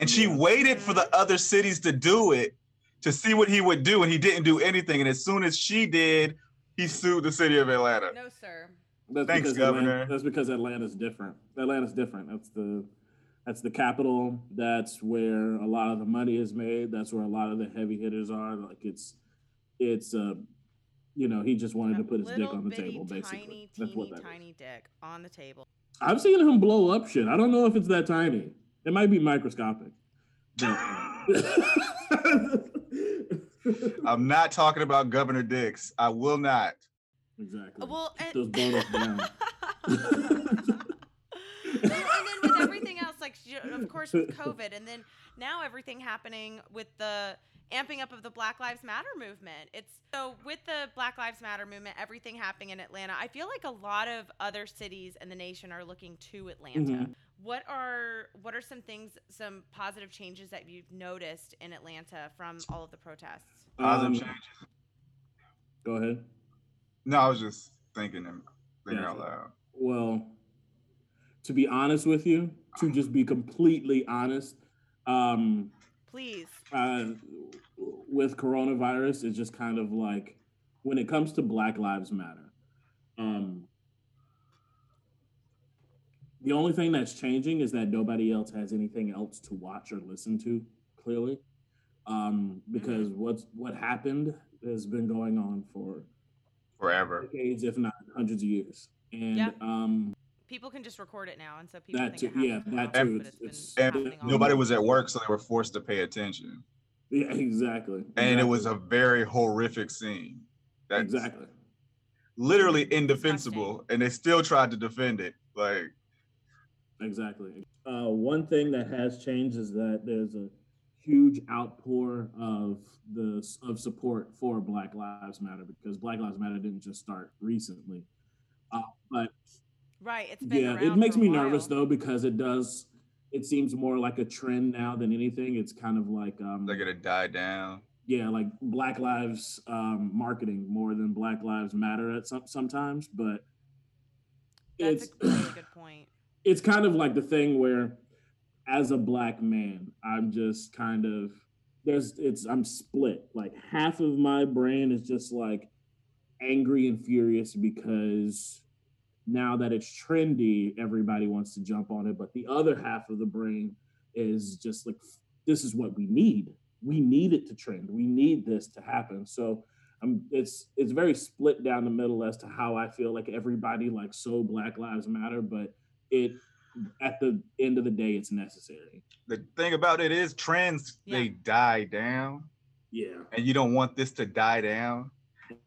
And she waited for the other cities to do it to see what he would do, and he didn't do anything. And as soon as she did, he sued the city of Atlanta. No, sir. That's Thanks, because Governor. Atlanta, that's because Atlanta's different. Atlanta's different. That's the that's the capital. That's where a lot of the money is made. That's where a lot of the heavy hitters are. Like it's it's uh you know, he just wanted to put his dick on the bitty, table, basically. tiny, That's what teeny, that is. tiny dick on the table. I've seen him blow up shit. I don't know if it's that tiny. It might be microscopic. But- <laughs> <laughs> <laughs> I'm not talking about Governor Dix. I will not. exactly. Well, and, Those bonus down. <laughs> and then with everything else, like of course with <laughs> COVID, and then now everything happening with the amping up of the Black Lives Matter movement. It's so with the Black Lives Matter movement, everything happening in Atlanta. I feel like a lot of other cities in the nation are looking to Atlanta. Mhm. What are what are some things, some positive changes that you've noticed in Atlanta from all of the protests? Positive Um, changes. Go ahead. No, I was just thinking and thinking Yeah. out loud. Well, to be honest with you, to just be completely honest, um, Please. uh, with coronavirus, is just kind of like when it comes to Black Lives Matter. Um, the only thing that's changing is that nobody else has anything else to watch or listen to. Clearly, um, because what's what happened has been going on for Forever. decades, if not hundreds of years, and Yeah. um, People can just record it now, and so people that think too, it yeah, that too. but It's, it's it's And nobody was at work, so they were forced to pay attention. Yeah, <laughs> exactly, And it was a very horrific scene. That's exactly. literally indefensible, and they still tried to defend it. Like, Exactly. Uh, one thing that has changed is that there's a huge outpour of the of support for Black Lives Matter because Black Lives Matter didn't just start recently. Uh, but Right. It's been yeah, it makes me nervous though because it does. It seems more like a trend now than anything. It's kind of like um, they're gonna die down. yeah, like Black Lives um, marketing more than Black Lives Matter at some sometimes, but That's it's a really good point. <clears throat> it's kind of like the thing where as a black man i'm just kind of there's it's i'm split like half of my brain is just like angry and furious because now that it's trendy everybody wants to jump on it but the other half of the brain is just like this is what we need. We need it to trend. We need this to happen. So um, it's it's very split down the middle as to how I feel like everybody like so Black Lives Matter, but it at the end of the day it's necessary. The thing about it is, trends they die down, Yeah, and you don't want this to die down.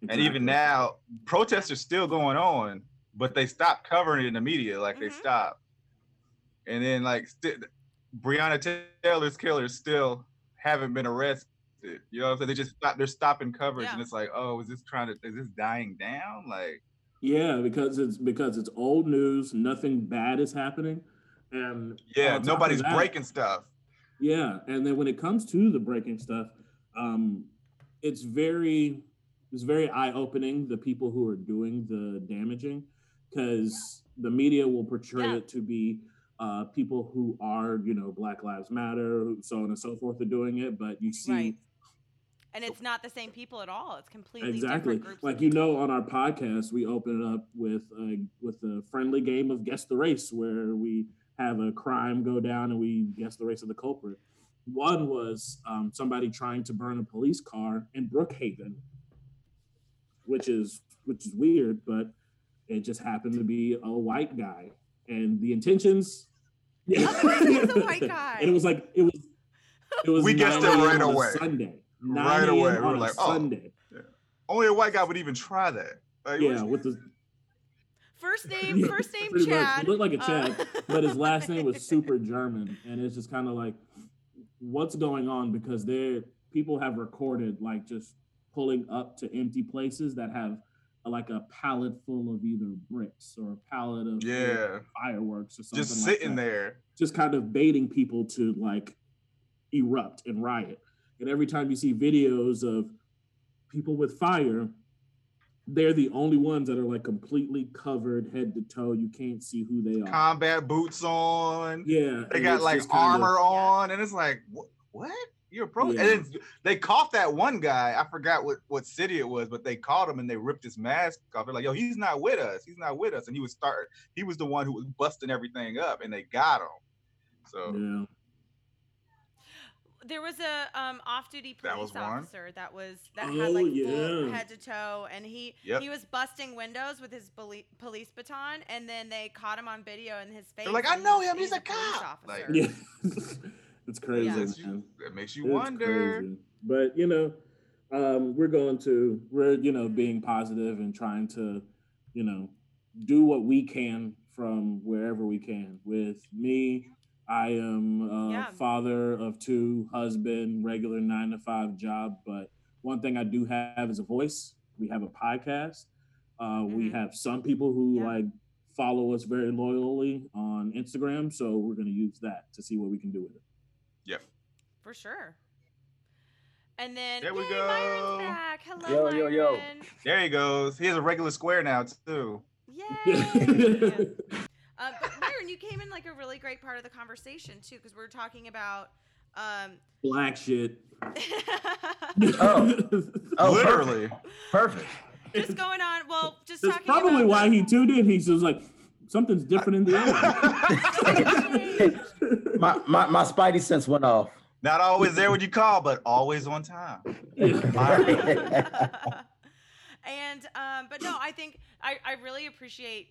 And even now, protests are still going on, but they stopped covering it in the media. Like they stopped, and then like st- Breonna Taylor's killers still haven't been arrested. You know what I'm saying? They just stop. They're stopping coverage, and it's like, oh, is this trying to? Is this dying down? Like, Yeah, because it's because it's old news. Nothing bad is happening, and yeah, on top of nobody's that- breaking stuff. Yeah, and then when it comes to the breaking stuff, um, it's very it's very eye opening. The people who are doing the damaging, because the media will portray Yeah. it to be uh, people who are you know Black Lives Matter, so on and so forth, are doing it. But you see Right. And it's not the same people at all. It's completely exactly different groups. like you know on our podcast we open it up with a, with a friendly game of guess the race where we have a crime go down and we guess the race of the culprit one was um, somebody trying to burn a police car in brookhaven which is which is weird but it just happened to be a white guy and the intentions <laughs> yeah He's a white guy. and it was like it was it was We guessed it a.m. right on a away. sunday 9 Right a.m. away, we were a like, oh. sunday Only a white guy would even try that. Like, yeah with the First name, <laughs> Yeah, first name pretty much. Chad. He looked like a Uh, Chad, <laughs> but his last name was super German, and it's just kind of like, what's going on? Because they're people have recorded like just pulling up to empty places that have uh, like a pallet full of either bricks or a pallet of Yeah. fireworks or something Just like sitting that. there. just kind of baiting people to like erupt and riot and every time you see videos of people with fire they're the only ones that are like completely covered head to toe you can't see who they are Combat boots on. yeah They got like just kind of- armor on, and it's like, what? what? You're a pro. Yeah. And then they caught that one guy. I forgot what what city it was, but they caught him and they ripped his mask off. They're like, yo, he's not with us. He's not with us. And he was start. He was the one who was busting everything up, and they got him. So yeah There was a um, off-duty police was one? officer that was that Oh, had like full head to toe, and he Yep. he was busting windows with his beli- police baton, and then they caught him on video in his face. they're like, I know him. He's a police cop. Like, officer. yeah <laughs> it's crazy Yeah. Makes you- man. that makes you It's wonder. crazy. But you know, um, we're going to we're you know being positive and trying to, you know, do what we can from wherever we can. With me, I am a Yeah. father of two, husband, regular nine to five job. But one thing I do have is a voice. We have a podcast. Uh, We Mhm. have some people who Yeah. like follow us very loyally on Instagram, so we're going to use that to see what we can do with it. Yep. for sure. And then There we yay, go. Myron's back. Hello, Yo, yo, yo. There he goes. He has a regular square now too. Yay! <laughs> Uh, but Myron, you came in like a really great part of the conversation too, because we are talking about um, Black shit. <laughs> Oh, <laughs> oh, Literally. perfect. just going on. Well, just That's talking probably about why he tuned in. He's just like, something's different in the air. My, my my spidey sense went off. Not always there when you call, but always on time. <laughs> and um, but no, I think I, I really appreciate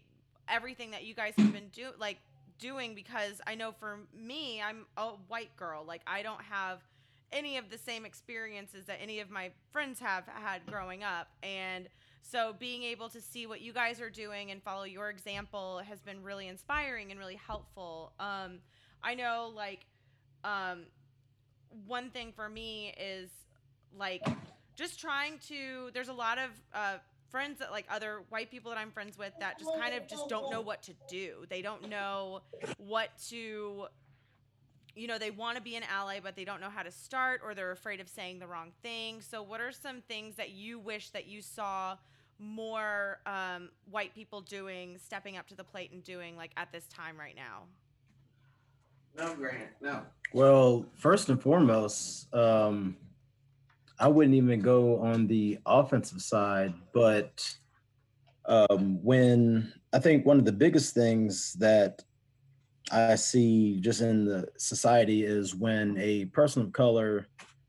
everything that you guys have been do like doing because I know for me, I'm a white girl. Like I don't have any of the same experiences that any of my friends have had growing up, and so being able to see what you guys are doing and follow your example has been really inspiring and really helpful. Um, I know like um, one thing for me is like just trying to there's a lot of uh, friends that like other white people that i'm friends with that just kind of just don't know what to do they don't know what to you know they want to be an ally but they don't know how to start or they're afraid of saying the wrong thing so what are some things that you wish that you saw more um, white people doing stepping up to the plate and doing like at this time right now No, Grant. No. Well, first and foremost, um, I wouldn't even go on the offensive side, but um, when I think one of the biggest things that I see just in the society is when a person of color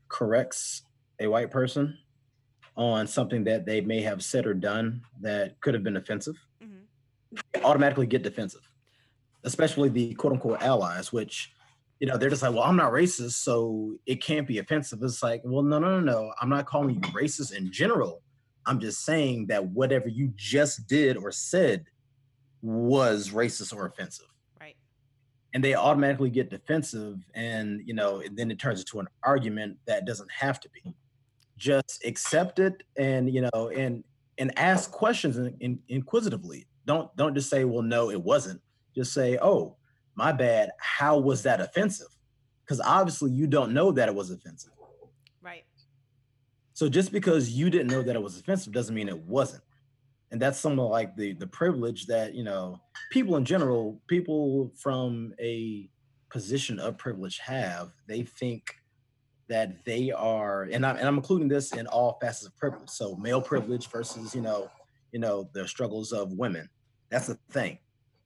corrects a white person on something that they may have said or done that could have been offensive, mm-hmm. they automatically get defensive, especially the quote unquote allies, which you know, they're just like, well, I'm not racist, so it can't be offensive. It's like, well, no, no, no, no. I'm not calling you racist in general. I'm just saying that whatever you just did or said was racist or offensive. Right. And they automatically get defensive, and you know, and then it turns into an argument that doesn't have to be. Just accept it, and you know, and and ask questions in, in, inquisitively. Don't don't just say, well, no, it wasn't. Just say, oh, my bad. How was that offensive? Because obviously you don't know that it was offensive. right So just because you didn't know that it was offensive doesn't mean it wasn't. And that's some of like the the privilege that you know people in general, people from a position of privilege have. They think that they are, and I'm and I'm including this in all facets of privilege. So male privilege versus you know you know the struggles of women. That's the thing.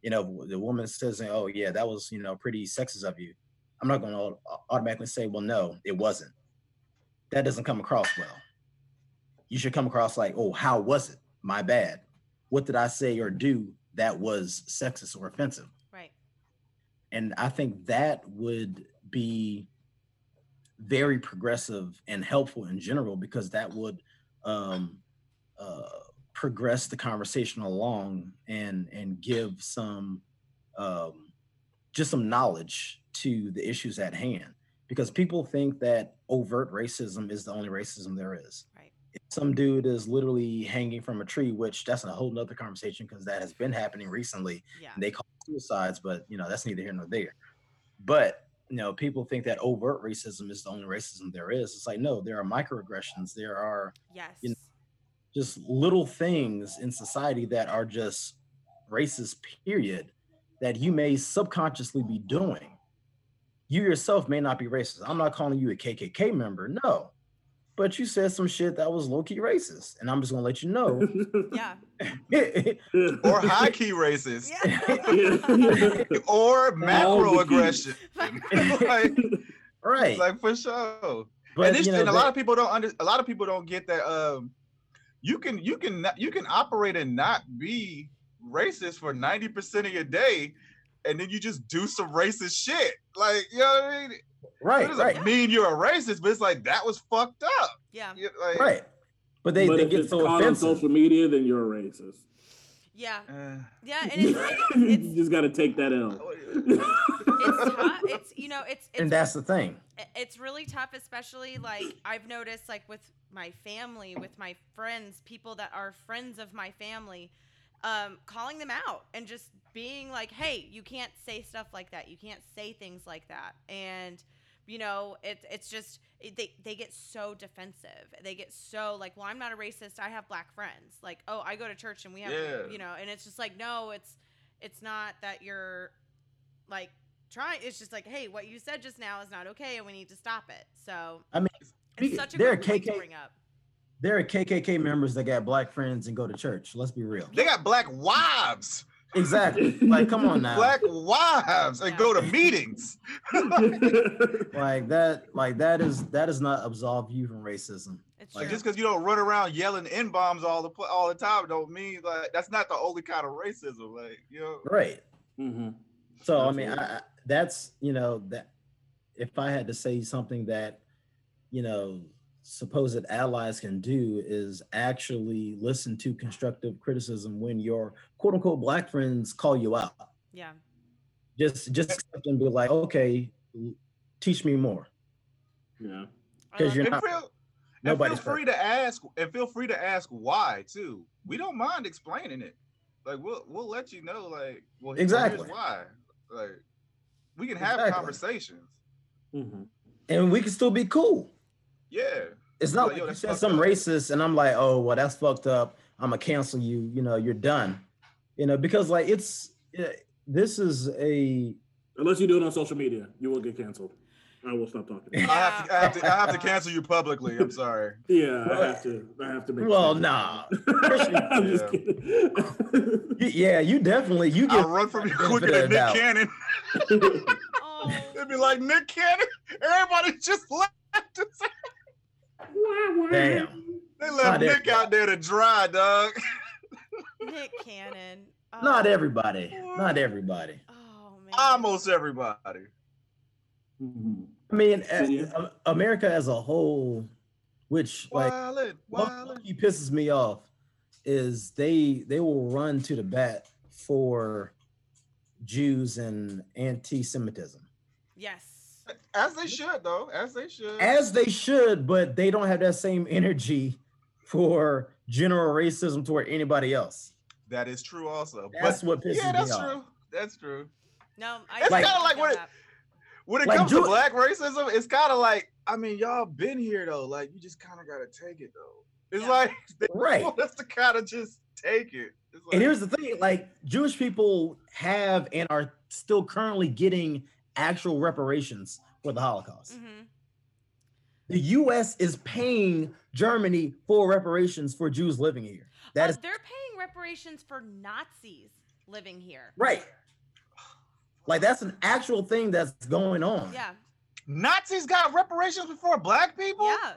You know, the woman says, "Oh yeah, that was you know pretty sexist of you." I'm not going to automatically say, "Well, no, it wasn't." That doesn't come across well. You should come across like, "Oh, how was it? My bad. What did I say or do that was sexist or offensive?" right And I think that would be very progressive and helpful in general because that would um, uh, progress the conversation along and and give some um, just some knowledge to the issues at hand because people think that overt racism is the only racism there is. Right. If some dude is literally hanging from a tree, which that's a whole nother conversation because that has been happening recently. Yeah. And they call it suicides, but you know, that's neither here nor there. But you know, people think that overt racism is the only racism there is. It's like, no, there are microaggressions. There are Yes. you know, just little things in society that are just racist, period, that you may subconsciously be doing. You yourself may not be racist. I'm not calling you a KKK member, no. But you said some shit that was low key racist, and I'm just gonna let you know. <laughs> yeah. <laughs> or high key racist, Yeah. <laughs> or macro aggression. like, right, like for sure. But, and, this, you know, and a lot of people don't under, a lot of people don't get that. Um, you can you can you can operate and not be racist for ninety percent of your day, and then you just do some racist shit. Like you know what I mean? Right, It doesn't right. mean you're a racist, but it's like that was fucked up. Yeah. Like- right. But they, but they if get it's so caught on social media, then you're a racist. Yeah. Uh, Yeah, and <laughs> it's, you just got to take that L. <laughs> it's tough. It's you know, it's it's and that's the thing. it's really tough especially like i've noticed like with my family with my friends people that are friends of my family um, calling them out and just being like hey you can't say stuff like that you can't say things like that and you know it, it's just it, they, they get so defensive they get so like well i'm not a racist i have black friends like oh i go to church and we have Yeah. you know and it's just like no it's it's not that you're like trying it's just like hey what you said just now is not okay and we need to stop it so I mean, it's such a there are good point to KK bring up there are KKK members that got black friends and go to church. Let's be real. They got black wives. Exactly. Like, come on now. Black wives and go to meetings. <laughs> like that. Like that is that does not absolve you from racism. It's Like just because you don't run around yelling n bombs all the all the time, don't mean like that's not the only kind of racism. Like you know, Right. Mm-hmm. So I mean, I, I- that's you know that if I had to say something that you know supposed allies can do is actually listen to constructive criticism when your quote unquote black friends call you out. yeah Just just accept and be like, okay, l- teach me more Yeah. because you're and not. feel, and feel Nobody's free to ask and feel free to ask why too. We don't mind explaining it. Like we'll we'll let you know. Like well, here's Exactly. why. Like we can have Exactly. conversations. Mm-hmm. and we can still be cool. Yeah. It's not Like, like you that's said some up. racist, and I'm like, oh, well, that's fucked up. I'm gonna cancel you. You know, you're done. You know, because like it's eh, this is a Unless you do it on social media, you will get canceled. I will stop talking. I have to I have to I have to cancel you publicly. I'm sorry. Yeah, I have to. I have to make. well, sure. nah. <laughs> I'm just Yeah. kidding. You- yeah, you definitely you get I'll run from you benefit quicker than the Nick doubt. Cannon. <laughs> <laughs> It'd be like Nick Cannon. Everybody just left. Damn. They Not left Nick everybody. out there to dry, dog. <laughs> nick cannon oh, Not everybody. Not everybody. oh man Almost everybody. I mean, a- Yeah. a- America as a whole, which like Wildin', what he pisses me off, is they they will run to the bat for Jews and anti-Semitism. yes As they should, though. As they should. as they should, but they don't have that same energy for general racism toward anybody else. that is true, also. That's But- what pisses Yeah, that's me off. true. That's true. no I It's Like- kind of like when it, when it Like, comes do to black racism, it's kind of like I mean, y'all been here though. Like you just kind of gotta take it though. It's Yeah. like <laughs> they Right. want us to kind of just take it. It's like, And here's the thing: like Jewish people have and are still currently getting actual reparations for the Holocaust. Mhm. The U.S. is paying Germany for reparations for Jews living here. That Uh, is they're paying reparations for nazis living here right. Like that's an actual thing that's going on. yeah Nazis got reparations before black people. yeah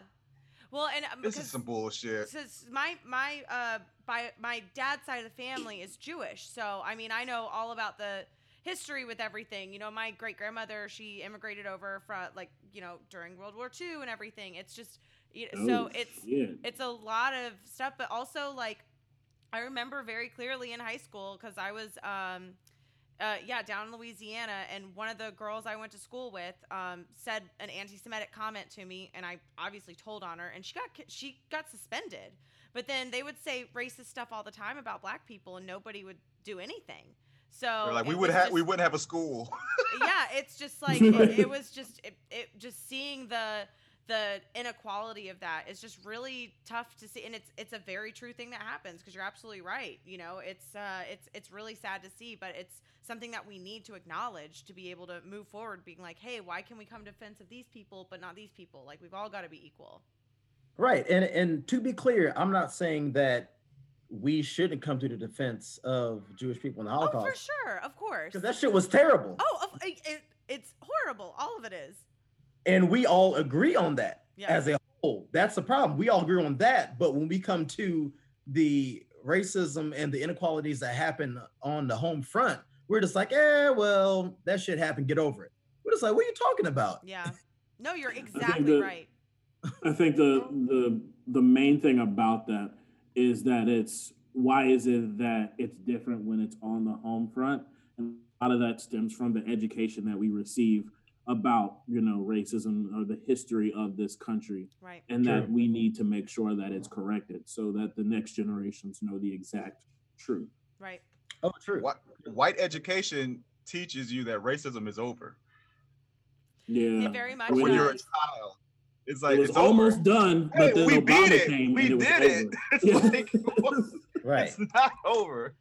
well and um, This is some bullshit. since my my uh by my dad's side of the family is Jewish, so I mean I know all about the history with everything. You know, my great grandmother she immigrated over from like you know during World War II and everything. It's just you know, so Oh, it's shit. it's a lot of stuff, but also like I remember very clearly in high school because I was um uh, yeah, down in Louisiana, and one of the girls I went to school with um, said an anti-Semitic comment to me, and I obviously told on her, and she got she got suspended. But then they would say racist stuff all the time about black people, and nobody would do anything. So They're like we would have we wouldn't have a school. yeah, it's just <laughs> like it, it was just it, it just seeing the the inequality of that is just really tough to see and it's it's a very true thing that happens because you're absolutely right you know it's uh it's it's really sad to see but it's something that we need to acknowledge to be able to move forward being like hey why can we come to defense of these people but not these people like we've all got to be equal Right. And and to be clear, I'm not saying that we shouldn't come to the defense of Jewish people in the Holocaust. oh Holocaust. for sure of course Because that shit was terrible. oh it, it, it's horrible all of it is And we all agree on that Yeah. as a whole. That's the problem. We all agree on that. But when we come to the racism and the inequalities that happen on the home front, we're just like, eh, well, that shit happened. Get over it. We're just like, what are you talking about? yeah no you're <laughs> think exactly that- right I think the the the main thing about that is that it's why is it that it's different when it's on the home front, and a lot of that stems from the education that we receive about you know racism or the history of this country, right. And that we need to make sure that it's corrected so that the next generations know the exact truth. right. Oh, true. White, white education teaches you that racism is over. Yeah, It very much But when you're a child, it's it like was it's almost over. done, but Hey, then we Obama beat it. came We and it was did it. over. <laughs> It's Yeah. like <laughs> Right. it's not over.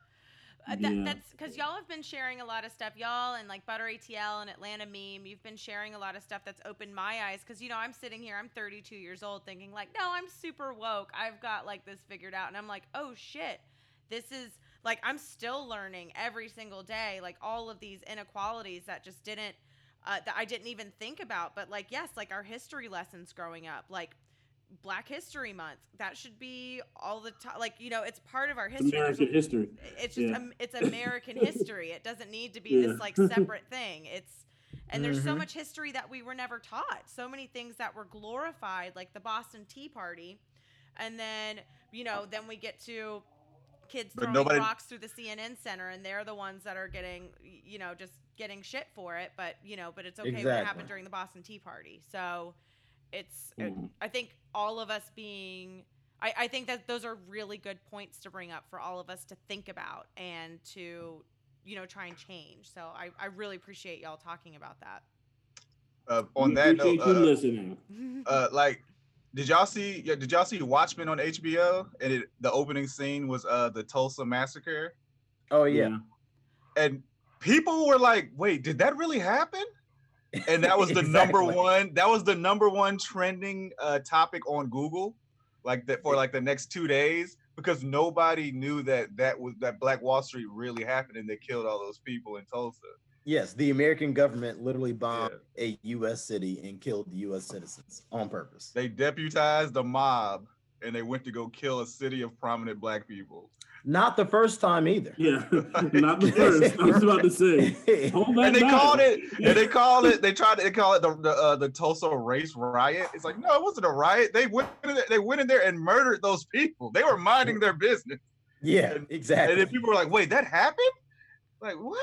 Uh, that, Yeah. That's because y'all have been sharing a lot of stuff, y'all, and like Butter ATL and Atlanta Meme. You've been sharing a lot of stuff that's opened my eyes. Because you know, I'm sitting here, I'm 32 years old, thinking like, no, I'm super woke. I've got like this figured out, and I'm like, oh shit, this is like I'm still learning every single day, like all of these inequalities that just didn't. Uh, that I didn't even think about, but like yes, like our history lessons growing up, like Black History Month, that should be all the time. Like you know, it's part of our history. American history. it's just Yeah. um, it's <laughs> American history. It doesn't need to be Yeah. this like <laughs> separate thing. It's and there's so Mhm. much history that we were never taught. So many things that were glorified, like the Boston Tea Party, and then you know, then we get to kids But throwing nobody- rocks through the CNN center, and they're the ones that are getting you know just getting shit for it. But you know, but it's okay what happened during the Boston Tea Party. So it's Mhm. I think all of us being I, I think that those are really good points to bring up for all of us to think about and to you know try and change. So I, I really appreciate y'all talking about that. Uh, on We that note, you uh, listening. uh, like, did y'all see? Yeah, did y'all see Watchmen on HBO? And it, the opening scene was uh the Tulsa massacre, Oh, yeah. and people were like, "Wait, did that really happen?" And that was <laughs> the number one. That was the number one trending uh, topic on Google, like that for like the next two days because nobody knew that that was that Black Wall Street really happened and they killed all those people in Tulsa. Yes, the American government literally bombed a U.S. city and killed the U.S. citizens on purpose. They deputized a mob and they went to go kill a city of prominent Black people. Not the first time either. Yeah, <laughs> not the first. I was about to say. <laughs> And they back. called it and they called it they tried to they call it the the, uh, the Tulsa race riot. It's like no, it wasn't a riot. They went in there, they went in there and murdered those people. They were minding their business. Yeah, exactly. And then people were like, "Wait, that happened? Like what?"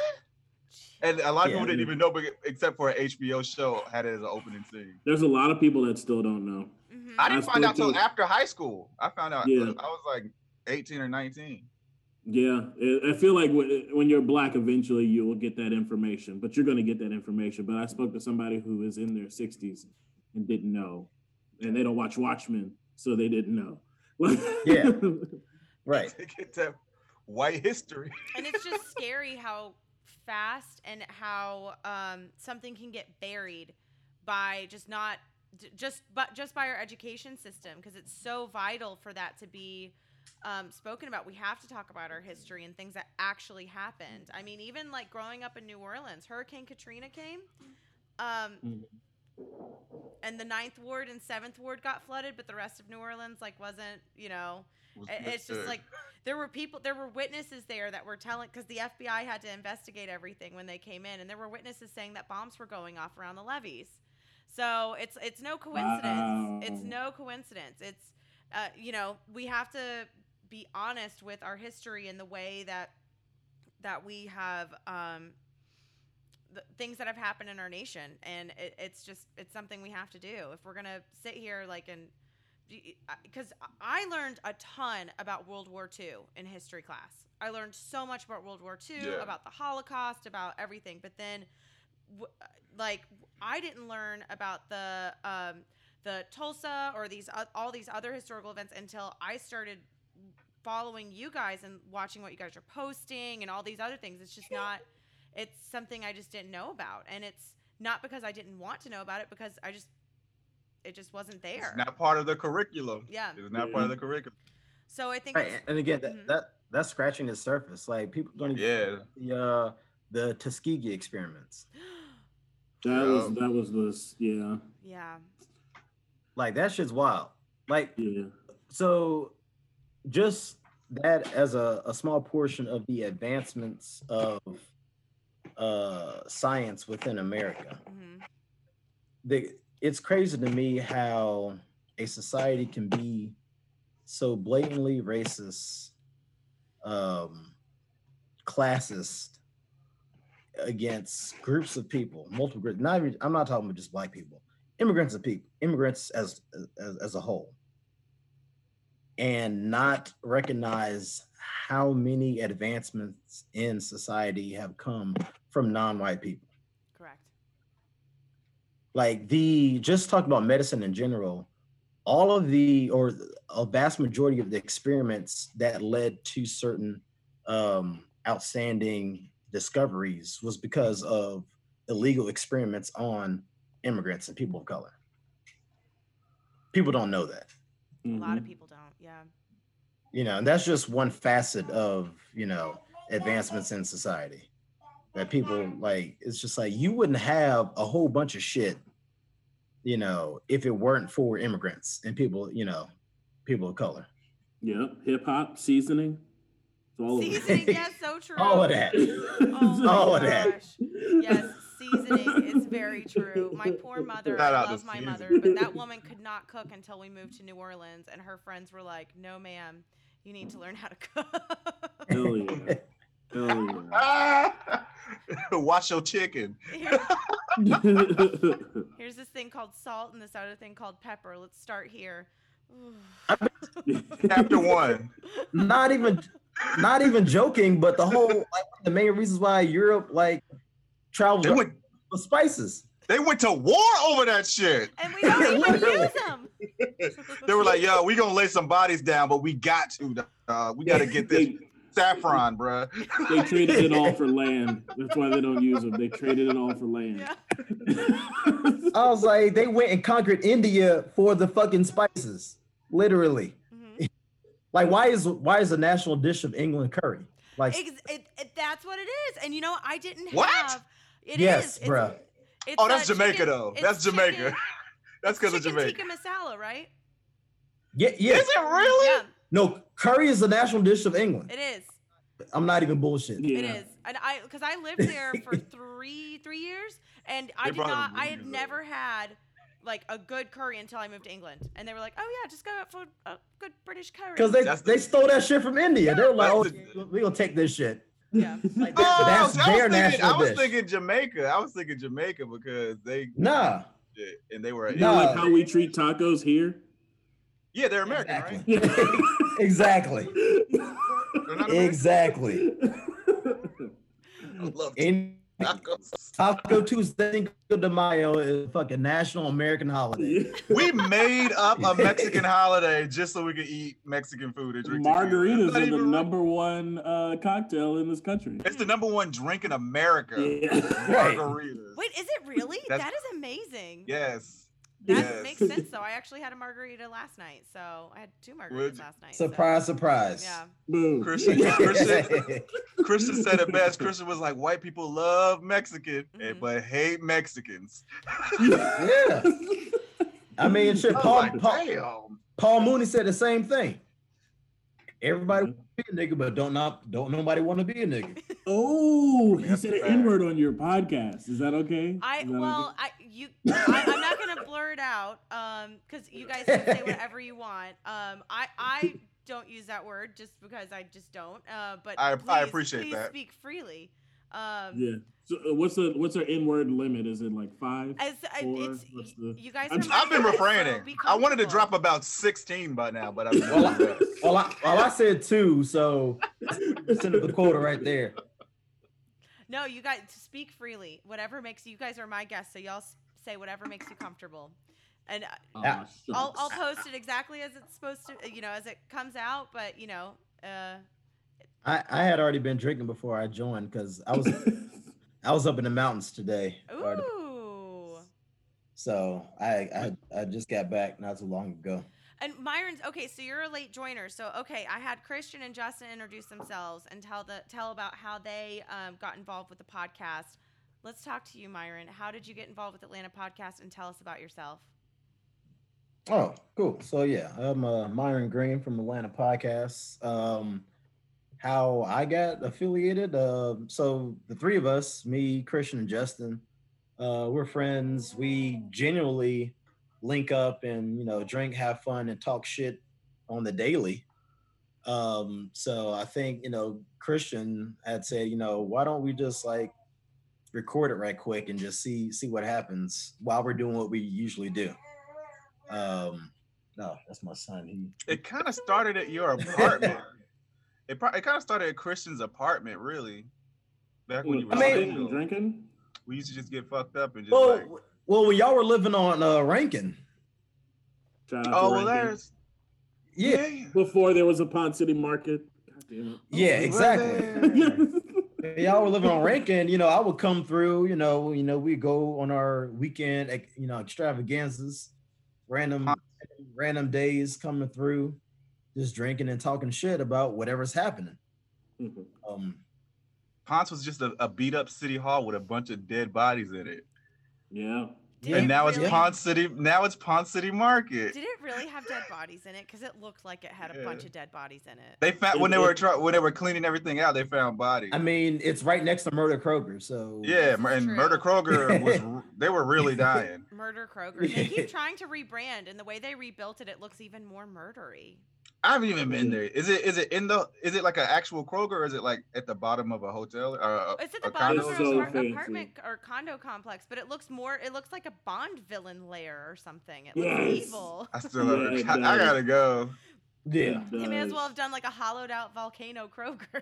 And a lot of Yeah. people didn't even know, but- except for an HBO show had it as an opening scene. There's a lot of people that still don't know. I didn't I find out spoke till after high school. I found out. Yeah. I was like 18 or 19. Yeah, I I feel like when, when you're black, eventually you will get that information, but you're going to get that information. But I spoke to somebody who is in their 60s and didn't know, and they don't watch Watchmen, so they didn't know. Yeah. <laughs> Right. <laughs> To get that white history. and it's just scary how fast and how um, something can get buried by just not just but just by our education system because it's so vital for that to be um, spoken about. We have to talk about our history and things that actually happened. I mean even like growing up in new orleans hurricane katrina came um, and the ninth ward and seventh ward got flooded but the rest of new orleans like wasn't you know Was it's just like there were people there were witnesses there that were telling because the fbi had to investigate everything when they came in and there were witnesses saying that bombs were going off around the levees. So it's it's no coincidence. Wow. it's no coincidence. It's uh, you know we have to be honest with our history and the way that that we have um, the things that have happened in our nation, and it, it's just it's something we have to do if we're gonna sit here like and because I learned a ton about World War II in history class. I learned so much about World War II, Yeah. about the Holocaust, about everything. But then, like, I didn't learn about the um, the Tulsa or these o- all these other historical events until I started following you guys and watching what you guys are posting and all these other things. It's just not. It's something I just didn't know about, and it's not because I didn't want to know about it, because I just it just wasn't there. It's not part of the curriculum. Yeah. It's not part of the curriculum. So I think Right, and again, that, that that's scratching the surface. Like people don't even yeah the uh, the Tuskegee experiments. <gasps> That was that was this yeah. Yeah. Like that shit's wild. Like yeah. So just that as a, a small portion of the advancements of uh science within America. The it's crazy to me how a society can be so blatantly racist, um, classist against groups of people, multiple groups. Not even, I'm not talking about just black people, immigrants of people, immigrants as as, as a whole, and not recognize how many advancements in society have come from non-white people Correct. like the just talk about medicine in general all of the or a vast majority of the experiments that led to certain um outstanding discoveries was because of illegal experiments on immigrants and people of color people don't know that A lot of people don't. Yeah. You know and that's just one facet of you know advancements in society that people like it's just like you wouldn't have a whole bunch of shit you know if it weren't for immigrants and people you know people of color Yep. Hip hop seasoning. It's all of it. Seasoning, yes, so <laughs> true. all of that Oh all of that. Yes, seasoning is very true. My <laughs> poor mother, Shout I love my seasoning. mother, but that <laughs> woman could not cook until we moved to New Orleans, and her friends were like, "No, ma'am, you need to learn how to cook." Hell yeah. <laughs> Hell yeah. Wash your chicken. Here's this thing called salt and this other thing called pepper. Let's start here. Chapter one. not even not even joking but the whole like the main reasons why europe like travels They went- for spices They went to war over that shit. And we don't even <laughs> use them. <laughs> They were like, "Yo, we gonna lay some bodies down, but we got to. Uh, we got to get this saffron, bruh." They traded it all for land. That's why they don't use them. They traded it all for land. <laughs> i was like they went and conquered india for the fucking spices literally like why is why is the national dish of england curry like Ex- it, it, that's what it is. And you know, I didn't What? have. It is. yes It's- bruh It's Oh, that's Jamaica chicken- though. That's Jamaica. chicken- <laughs> That's because of chicken Jamaica. tikka masala, right? yeah yeah Is it really? Yeah, no curry is the national dish of england it is. i'm not even bullshit It is, and I because I lived there for <laughs> three three years, and I They did not. I had wings never had like a good curry until I moved to England, and they were like, "Oh yeah, just go out for a good British curry." because they, they stole that shit from india they're like oh, we gonna take this shit yeah <laughs> like, Oh, I that's was, I was their thinking, national I was dish thinking Jamaica. I was thinking Jamaica because they nah shit, and they were You know, like how we treat tacos here. yeah they're American, right? exactly <laughs> They're American? exactly I love In tacos. Taco Tuesday, Cinco de Mayo is a fucking national American holiday. <laughs> We made up a Mexican <laughs> holiday just so we could eat Mexican food and drink. Margaritas It's are the even- number one uh, cocktail in this country. It's the number one drink in America. Right. Margaritas. Wait, is it really? That's- That is amazing. Yes. That yes. makes sense <laughs> though. I actually had a margarita last night, so I had two margaritas Would- last night. so- Surprise, surprise. Yeah. Boom. Christian, Christian, <laughs> Christian said it best. Christian was like, "White people love Mexican, Mm-hmm. eh, but hate Mexicans." <laughs> yeah. I mean, shit. I was Paul, like, Paul, Paul Mooney said the same thing. Everybody want to be a nigga, but don't not don't nobody want to be a nigga. <laughs> Oh, he That's said an. N word on your podcast. Is that okay? I Is that well, I you I, I'm not gonna blur it out um because you guys can say whatever you want. Um, I I don't use that word just because I just don't. Uh, but I- I appreciate please that. Speak freely. Um, Yeah. So uh, what's the what's our N word limit? Is it like five? As, I- four? it's- What's the- you guys I'm- are my I've been guys, so refraining. I wanted to drop about 16 by now, but I'm Well, I, <laughs> well, I, well, I said two, so send the quota right there. <laughs> No, you guys speak freely. Whatever makes you guys are my guests, so y'all say whatever makes you comfortable. And uh, Ah, I'll, I'll post it exactly as it's supposed to, you know, as it comes out. But you know, uh, I, I had already been drinking before I joined because I was <laughs> I was up in the mountains today. Ooh. So I, I I just got back not too long ago. And Myron's okay. So you're a late joiner. So okay, I had Christian and Justin introduce themselves and tell the tell about how they um, got involved with the podcast. Let's talk to you, Myron. How did you get involved with Atlanta Podcast, and tell us about yourself? Oh, cool. So yeah, I'm uh, Myron Green from Atlanta Podcasts. Um, how I got affiliated? Uh, so the three of us, me, Christian, and Justin, uh, we're friends. We genuinely link up and you know drink, have fun, and talk shit on the daily. Um, so I think you know Christian had said, you know, why don't we just like record it right quick and just see see what happens while we're doing what we usually do. Um, no, that's my son. He It kind of started at your apartment. <laughs> it pro- it kind of started at Christian's apartment, really. Back when you were I mean- drinking. We used to just get fucked up and just well, like, well, when y'all were living on uh, Rankin, Shout out to oh well, Rankin. there's yeah, Before there was a Ponce City Market. God yeah, exactly. Y'all were living on Rankin, you know, I would come through. You know, you know, we go on our weekend, ex- you know, extravaganzas, random, random days coming through, just drinking and talking shit about whatever's happening. Um, Ponce was just a, a beat up city hall with a bunch of dead bodies in it. Yeah. Did and it now really? it's Ponce City. Now it's Ponce City Market. Did it really have dead bodies in it? Because it looked like it had a bunch of dead bodies in it. They found when they were try, when they were cleaning everything out, they found bodies. I mean, it's right next to Murder Kroger, so yeah, Mur- and Murder Kroger <laughs> was they were really dying. Murder Kroger. They keep <laughs> trying to rebrand, and the way they rebuilt it, it looks even more murdery. I haven't even been there. Is it is it in the is it like an actual Kroger or is it like at the bottom of a hotel or a, It's at the a bottom condo? of an apart- apartment or condo complex, but it looks more. It looks like a Bond villain lair or something. It looks Yes. evil. I still have Yeah, it I, I gotta go. Yeah. They may as well have done like a hollowed out volcano Kroger. <laughs>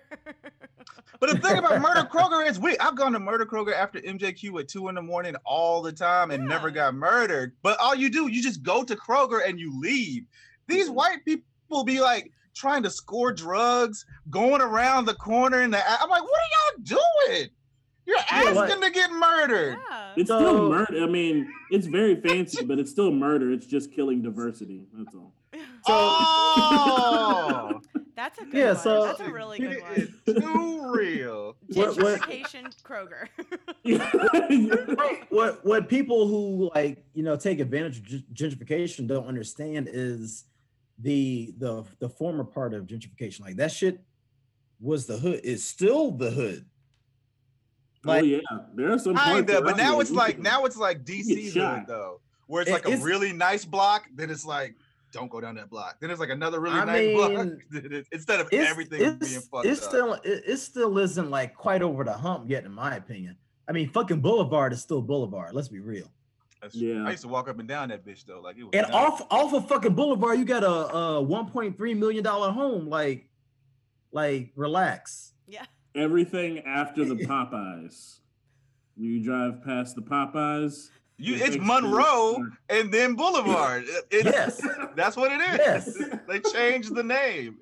But the thing about Murder Kroger is we I've gone to Murder Kroger after MJQ at two in the morning all the time and never got murdered. But all you do, you just go to Kroger and you leave. These white people be like trying to score drugs, going around the corner in the I'm like, what are y'all doing? You're Yeah, what- asking to get murdered. It's still murder. I mean, it's very fancy, but it's still murder. It's just killing diversity. That's all. <laughs> Oh, That's a good Yeah, one. so- That's a really good one. too real. <laughs> What- what- Gentrification Kroger. <laughs> what what people who like you know take advantage of gentrification don't understand is the the the former part of gentrification like that shit was the hood is still the hood oh yeah, there are some. parts Kinda, but now it's like now it's like DC hood though, where it's It- like a it's- really nice block. Then it's like, don't go down that block. Then it's like another really I nice <laughs> block. <laughs> Instead of it's, everything it's, being fucked it's up. still it, it still isn't like quite over the hump yet in my opinion i mean fucking boulevard is still boulevard let's be real That's true. I used to walk up and down that bitch though, like it was. and nice. off off of fucking boulevard you got a, a 1.3 million dollar home like like relax yeah everything after the <laughs> Popeyes. You drive past the Popeyes. You, it's Monroe and then Boulevard. <laughs> It- it's- Yes. that's what it is. Yes. they changed the name.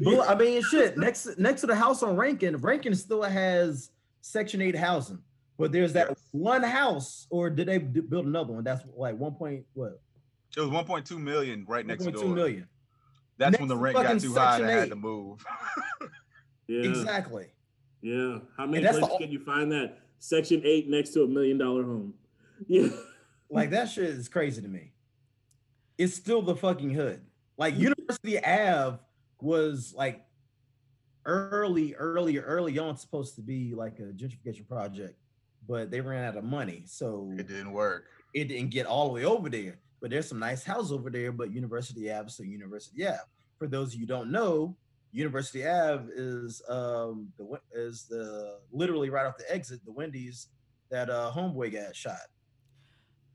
Well, I mean, shit. Next, next to the house on Rankin, Rankin still has Section Eight housing, but there's that one house, or did they d- build another one? That's like one point what? It was 1.2 million right next 1.2 door. million. That's Next when the rent got too high. Section They had to move. <laughs> Yeah. Exactly. Yeah. How many And that's the places can you find that Section Eight next to a million dollar home? <laughs> Yeah. Like that shit is crazy to me. It's still the fucking hood. Like mm. University Ave was like early, early, early on supposed to be like a gentrification project, but they ran out of money, so it didn't work. It didn't get all the way over there. But there's some nice houses over there. But University Ave, so University Ave. for those of you who don't know, University Ave is um the is the literally right off the exit, the Wendy's that uh homeboy got shot.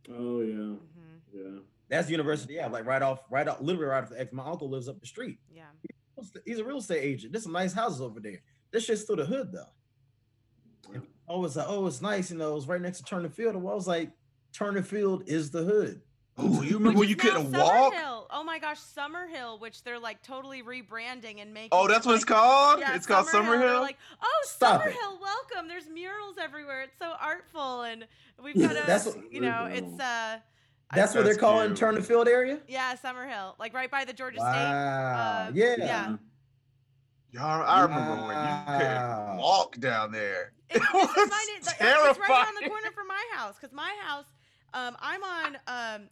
Oh yeah, Mm-hmm. yeah. That's University Ave, like right off, right off, literally right off the exit. My uncle lives up the street. Yeah. He's a real estate agent. There's some nice houses over there. This shit's through the hood though. And I was like, oh, it's nice, you know, it's right next to Turner Field. And I was like, Turner Field is the hood. Oh, you remember when you couldn't walk? Summerhill. Oh my gosh, Summerhill, which they're like totally rebranding and making. Oh, that's it, what it's called? Yeah, It's called They're Summerhill? like, oh, Stop it. Summerhill, welcome. There's murals everywhere. It's so artful, and we've got a, That's what- you know, it's uh, That's what they're That's calling cute. Turner Field area. yeah, Summerhill, like right by the Georgia Wow. State. Uh, Yeah. yeah. Y'all, I remember when you Wow. couldn't walk down there. It's, It this is was mine, it's, it's right around the corner from my house because my house, um, I'm on. Um,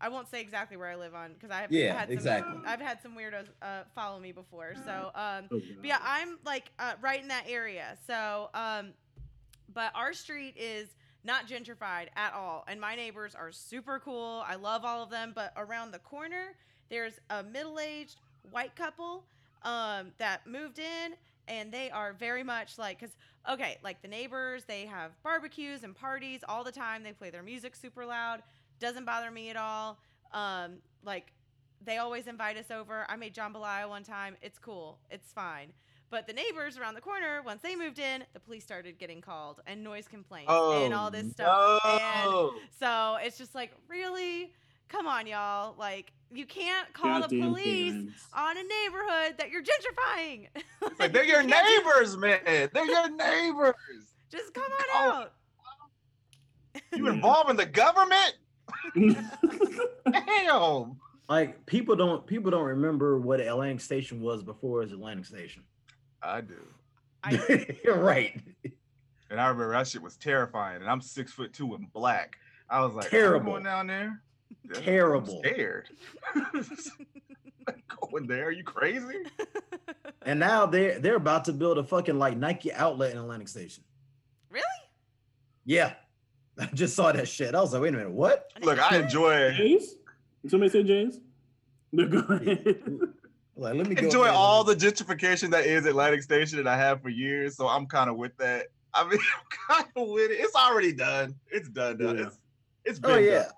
I won't say exactly where I live on because I have Yeah, had some, exactly. I've had some weirdos uh, follow me before. So, um, Oh, but yeah, I'm like uh, right in that area. So, um, but our street is not gentrified at all, and my neighbors are super cool. I love all of them. But around the corner, there's a middle-aged white couple um, that moved in, and they are very much like because okay, like the neighbors, they have barbecues and parties all the time. They play their music super loud. Doesn't bother me at all. Um, like they always invite us over. I made jambalaya one time. It's cool. It's fine. But the neighbors around the corner, once they moved in, the police started getting called and noise complaints and all this stuff. no. And so it's just like, really? Come on, y'all. Like, you can't call the police Karens. on a neighborhood that you're gentrifying. <laughs> Like, they're your You can't do- neighbors, man. They're your neighbors. Just come on Oh. out. You involving the government? <laughs> Damn. Like people don't people don't remember what Atlantic Station was before it was Atlantic Station. I do. I <laughs> You're right. And I remember that shit was terrifying. And I'm six foot two and black. I was like, Terrible. Going down there. I'm Terrible. scared. <laughs> going there? Are you crazy? And now they're they're about to build a fucking like Nike outlet in Atlantic Station. Really? Yeah. <laughs> I just saw that shit. I was like, wait a minute, what? Look, I enjoy Jays? Did somebody say James? No, go <laughs> ahead. Like, let me go enjoy ahead all the gentrification that is Atlantic Station and I have for years. So I'm kind of with that. I mean, I'm kind of with it. It's already done. It's done. done. Yeah. It's it's and- been Oh yeah. done.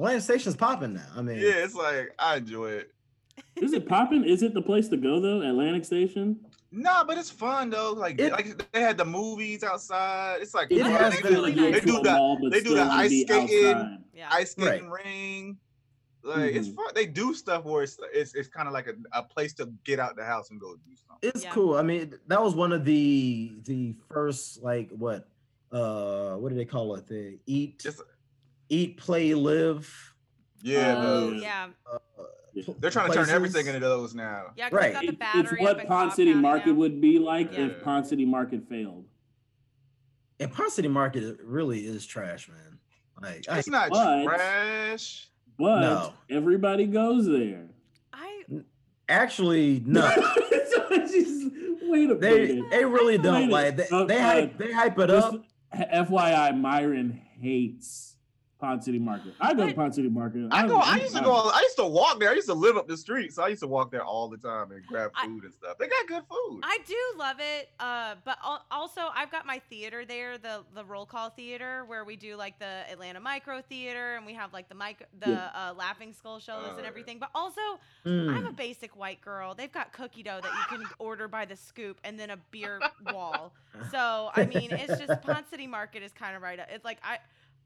Atlantic Station's popping now. I mean, Yeah, it's like I enjoy it. Is it popping? Is it the place to go though? Atlantic Station? Nah, but it's fun though. Like, It- like they had the movies outside. It's like It fun. has they, to do, like, they do the mall, they do the ice skating. Yeah. ice skating Right. ring. Like it's Mhm. fun. They do stuff where it's it's, it's kind of like a, a place to get out the house and go do something. it's Yeah. cool. I mean, that was one of the the first like what uh what do they call it? The eat Just eat, play, live. yeah, Oh, those. yeah. Yeah. they're trying to turn everything into those now. Yeah, 'cause Right. we've got the it's what up Ponce City Market now. would be like Yeah. if Ponce City Market failed. And Ponce City Market really is trash, man. Like, I, It's not But- trash. But No. everybody goes there. I actually no. <laughs> Just- wait a they minute. they really don't a- like they, uh, they uh, hype they hype it Just up. FYI, Myron hates Ponce City Market. I go to But- Ponce City Market. I go. I used to go. I used to walk there. I used to live up the street, so I used to walk there all the time and grab I- food and stuff. They got good food. I do love it, uh, but also I've got my theater there, the the roll call theater, where we do like the Atlanta Micro Theater, and we have like the mic, the Yeah. uh, Laughing Skull shows Oh, and everything. But also, Mm. I'm a basic white girl. They've got cookie dough that you can <laughs> order by the scoop, and then a beer <laughs> wall. So I mean, it's just Ponce City Market is kind of right. Up. It's like I,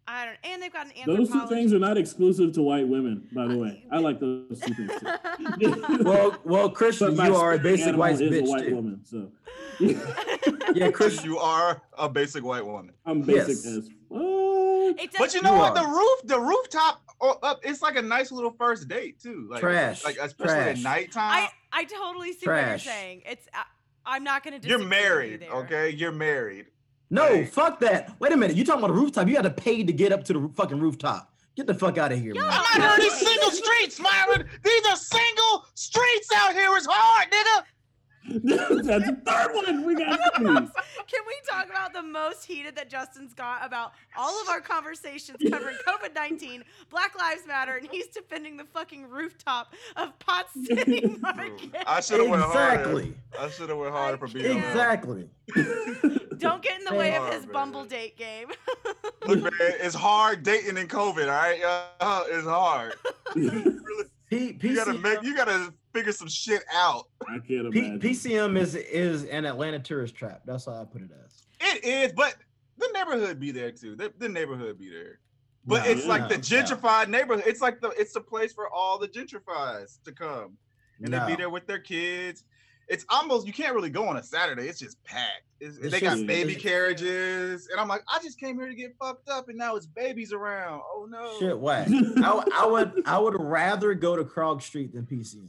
I don't, and they've got an Those two things are not exclusive to white women, by the way. I like those two things too. <laughs> Well, well, Christian, you are a basic white is a bitch white too. woman, so <laughs> Yeah, Chris, you are a basic white woman. I'm basic Yes. as fuck. But you know You what? are. The roof, the rooftop oh, up, it's like a nice little first date too. Like, Trash. Like especially Trash. at nighttime. I I totally see what you're saying. It's I, I'm not going to. You're married, okay? You're married. No, Right. fuck that. Wait a minute. You talking about a rooftop? You got to pay to get up to the fucking rooftop. Get the fuck out of here, man. I'm out here these single streets, Myron. These are single streets out here. It's hard, nigga. <laughs> That's the third one. We got. <laughs> Can we talk about the most heated that Justin's got about all of our conversations covering <laughs> COVID 19, Black Lives Matter, and he's defending the fucking rooftop of Ponce City Market? I should have went Exactly. harder. I should have went harder for being Exactly. Don't get in the way of his man. Bumble date game. <laughs> Look, man, it's hard dating in COVID. All right, uh, it's hard. <laughs> <laughs> P- You gotta make. You gotta figure some shit out. I can't P- PCM is is an Atlanta tourist trap. That's how I put it as. It is, but the neighborhood be there too. The, the neighborhood be there. But No, it's like the no, gentrified neighborhood. It's like the it's the place for all the gentrifies to come, and No. they be there with their kids. It's almost you can't really go on a Saturday. It's just packed. It's, It's they got just- baby carriages, and I'm like, I just came here to get fucked up, and now it's babies around. Oh no! Shit, what? <laughs> I, I would I would rather go to Krog Street than PCM.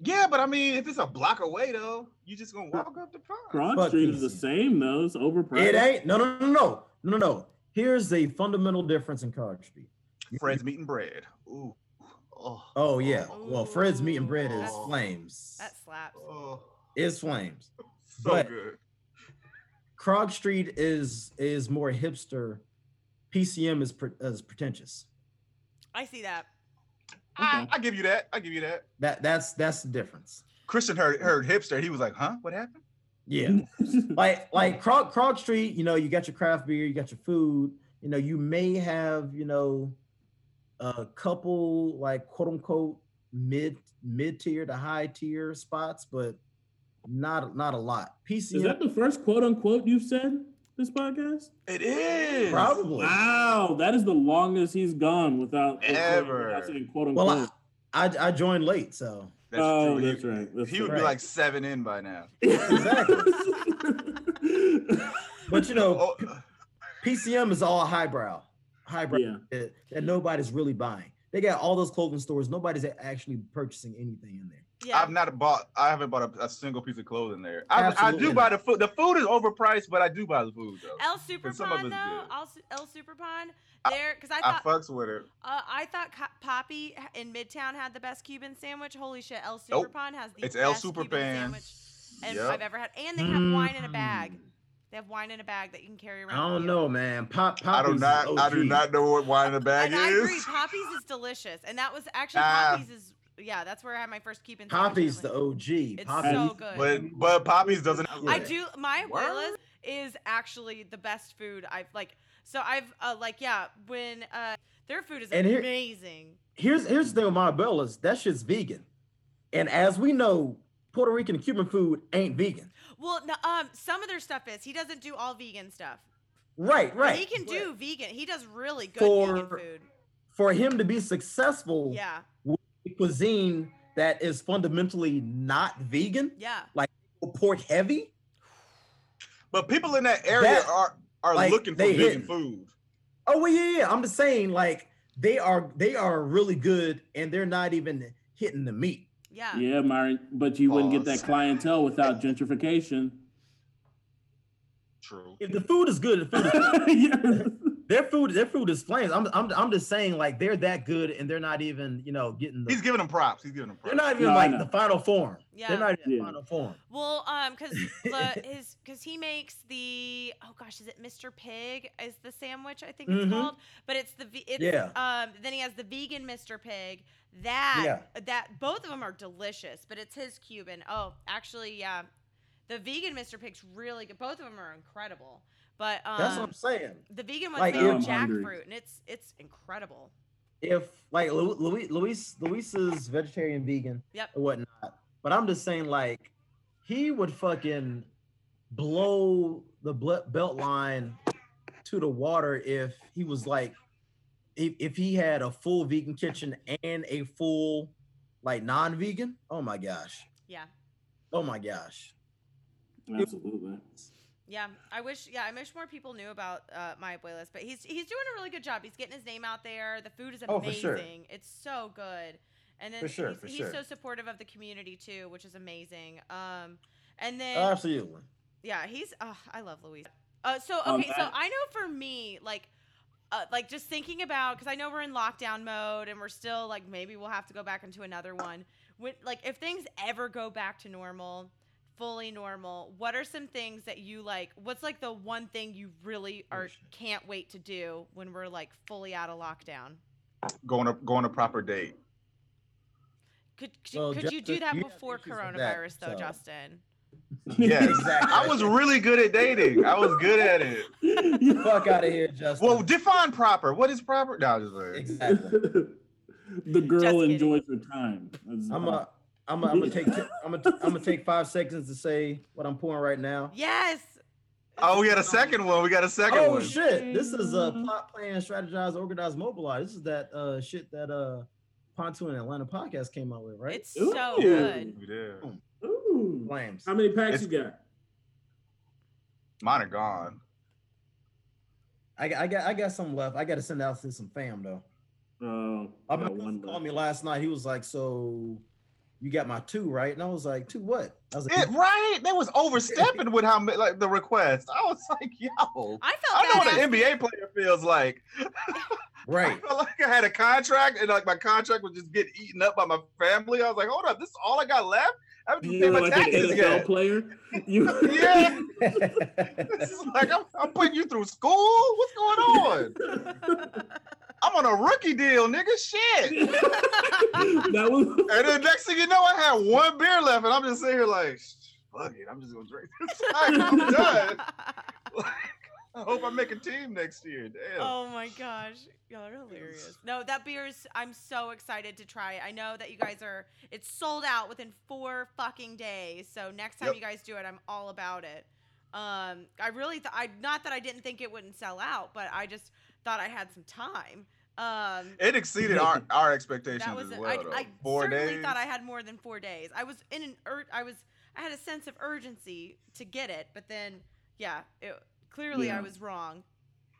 Yeah, but I mean, if it's a block away though, you just gonna walk up the front. Broad Fuck Street these. is the same though. It's overpriced. It ain't. No, no, no, no, no, no, no. Here's the fundamental difference in Krog Street. Fred's meat and bread. Ooh. Oh, oh. Oh yeah. Well, Fred's meat and bread is oh. flames. That slaps. Oh. It's flames. <laughs> So But- good. Krog Street is is more hipster. PCM is pre- is pretentious. I see that. I, I give you that. I give you that. That that's that's the difference. Christian heard heard hipster. He was like, "Huh? What happened?" Yeah. <laughs> like like Krog, Krog Street, you know, you got your craft beer, you got your food, you know, you may have, you know, a couple like quote unquote mid mid tier to high tier spots, but not not a lot. PCM Is that the first quote unquote you've said this podcast? It is probably. Wow, that is the longest he's gone without Ever. without saying quote unquote. Well, I, I I joined late, so That's oh, true. that's he, right. That's he would right. be like seven in by now. <laughs> exactly. <laughs> but you know, Oh, PCM is all highbrow, highbrow Yeah. that, that nobody's really buying. They got all those clothing stores. Nobody's actually purchasing anything in there. Yeah. I've not bought. I haven't bought a, a single piece of clothing there. I, I do buy the food. The food is overpriced, but I do buy the food though. El Super some of Pond it's though, good. El, Su- El Super Pan, there because I I thought fucks with it. uh, I thought Poppy in Midtown had the best Cuban sandwich. Holy shit, El Super Nope. Pond has the It's El best Super Cuban Pan. sandwich and Yep. I've ever had, and they have wine in a bag. They have wine in a bag that you can carry around. with don't you. know, man. Pop, I do not. is I do not know what wine in the bag And I agree, is. Poppy's is delicious, and that was actually Ah. Poppy's is yeah, that's where I had my first Cuban. sandwich Poppy's the OG. It's Poppy's, so good. But but Poppy's doesn't. I do. My abuela's is actually the best food I've like. So I've uh, like yeah, when uh, their food is And here- amazing. here's here's the thing with my Bellas. That shit's vegan, and as we know, Puerto Rican and Cuban food ain't vegan. Well, no, um, some of their stuff is. He doesn't do all vegan stuff. Right, right. He can do vegan. He does really good For- vegan food. For him to be successful, Yeah. with cuisine that is fundamentally not vegan, Yeah. like pork heavy. But people in that area That- are are like, looking for vegan hitting. food. Oh well, yeah, yeah. I'm just saying, like they are they are really good, and they're not even hitting the meat. Yeah. Yeah, Myron, but you wouldn't get that clientele without gentrification. True. If the food is good, the food is <laughs> Yeah. their food their food is flames. I'm I'm I'm just saying, like they're that good, and they're not even you know getting the. He's giving them props. He's giving them props. they're not even No, I like know. the final form. Yeah. They're not even Yeah. the final form. Well, um, because <laughs> the his because he makes the oh gosh, is it Mr. Pig? Is the sandwich I think it's Mhm. called? But it's the ve- it's, Yeah. Um, then he has the vegan Mr. Pig. That Yeah. that both of them are delicious, but it's his Cuban. Oh, actually, yeah, the vegan Mr. Pig's really good. Both of them are incredible. But um, That's what I'm saying. the vegan one's Like, made with if- jackfruit, and it's it's incredible. If like Lu- Luis Luis Luis is vegetarian, vegan, Yep. or whatnot, but I'm just saying, like he would fucking blow the belt line to the water if he was like if, if he had a full vegan kitchen and a full like non-vegan oh my gosh Yeah. oh my gosh Absolutely. Yeah, I wish. Yeah, I wish more people knew about uh, my abuelas, but he's he's doing a really good job. He's getting his name out there. The food is amazing. Oh, amazing. for sure. It's so good, and then For sure, he's, for he's sure. so supportive of the community too, which is amazing. Um, and then absolutely yeah, he's. Oh, I love Luis. Uh, so Um, okay, so I- I know for me, like, uh, like just thinking about because I know we're in lockdown mode and we're still like maybe we'll have to go back into another one. When like if things ever go back to normal, fully normal, what are some things that you like? What's like the one thing you really are can't wait to do when we're like fully out of lockdown? Going to going a proper date. Could could, Well, could you do that before issues with that, coronavirus though, so- Justin? Yes, <laughs> Exactly. I was really good at dating. I was good at it. Fuck out of here, Justin. Well, define proper. What is proper? No, just like, exactly. <laughs> the girl Just kidding. enjoys her time. That's- I'm a. I'm a, I'm gonna take I'm gonna I'm gonna take five seconds to say what I'm pouring right now. Yes. oh, we got a second one. We got a second Oh one. shit! This is uh, plot, plan, strategize, organize, mobilize. This is that uh shit that uh Pontoon and Atlanta podcast came out with, right? It's so good. Yeah. Ooh. Flames. How many packs It's- you got? Mine are gone. I got I got I got some left. I got to send out to some fam though. Oh, My cousin one called me last night. He was like, "So, you got my two, right?" And I was like, two what?" I was like, Yeah, right? They was overstepping with how like the request. I was like, yo, I felt I know what an NBA player feels like. <laughs> "Right." I felt like I had a contract and like my contract would just get eaten up by my family. I was like, hold up, this is all I got left? I haven't even You paid my like an taxes NFL yet. player? You <laughs> <laughs> Yeah. This is like I'm, I'm putting you through school. What's going on? <laughs> I'm on a rookie deal, nigga. Shit. that was And then next thing you know, I had one beer left, and I'm just sitting here like, fuck it, I'm just gonna drink this. Like, I'm done. I hope I make a team next year. Damn. Oh my gosh, y'all are hilarious. No, that beer is. I'm so excited to try it. I know that you guys are. It's sold out within four fucking days. So next time Yep. you guys do it, I'm all about it. Um, I really thought. I not that I didn't think it wouldn't sell out, but I just thought I had some time. Um, It exceeded our, <laughs> our expectations that was. as I, well. though. I Four certainly days. thought I had more than four days. I was in an. Ur- I was. I had a sense of urgency to get it, but then, yeah, it, clearly I was wrong.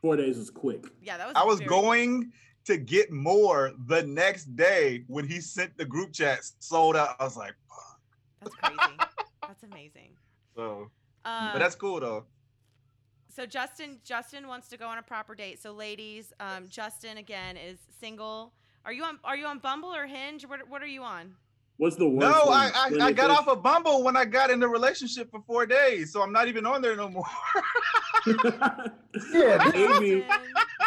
four days is quick. Yeah, that was. I was very- going to get more the next day when he sent the group chat sold out. I was like, fuck. That's crazy. <laughs> that's amazing. So, Um, but that's cool though. so Justin Justin wants to go on a proper date. So ladies, um, Justin again is single. Are you on Are you on Bumble or Hinge? What What are you on? What's the worst? No, one? I I, I got first- off of Bumble when I got in the relationship for four days, so I'm not even on there no more. Yeah, <laughs> maybe,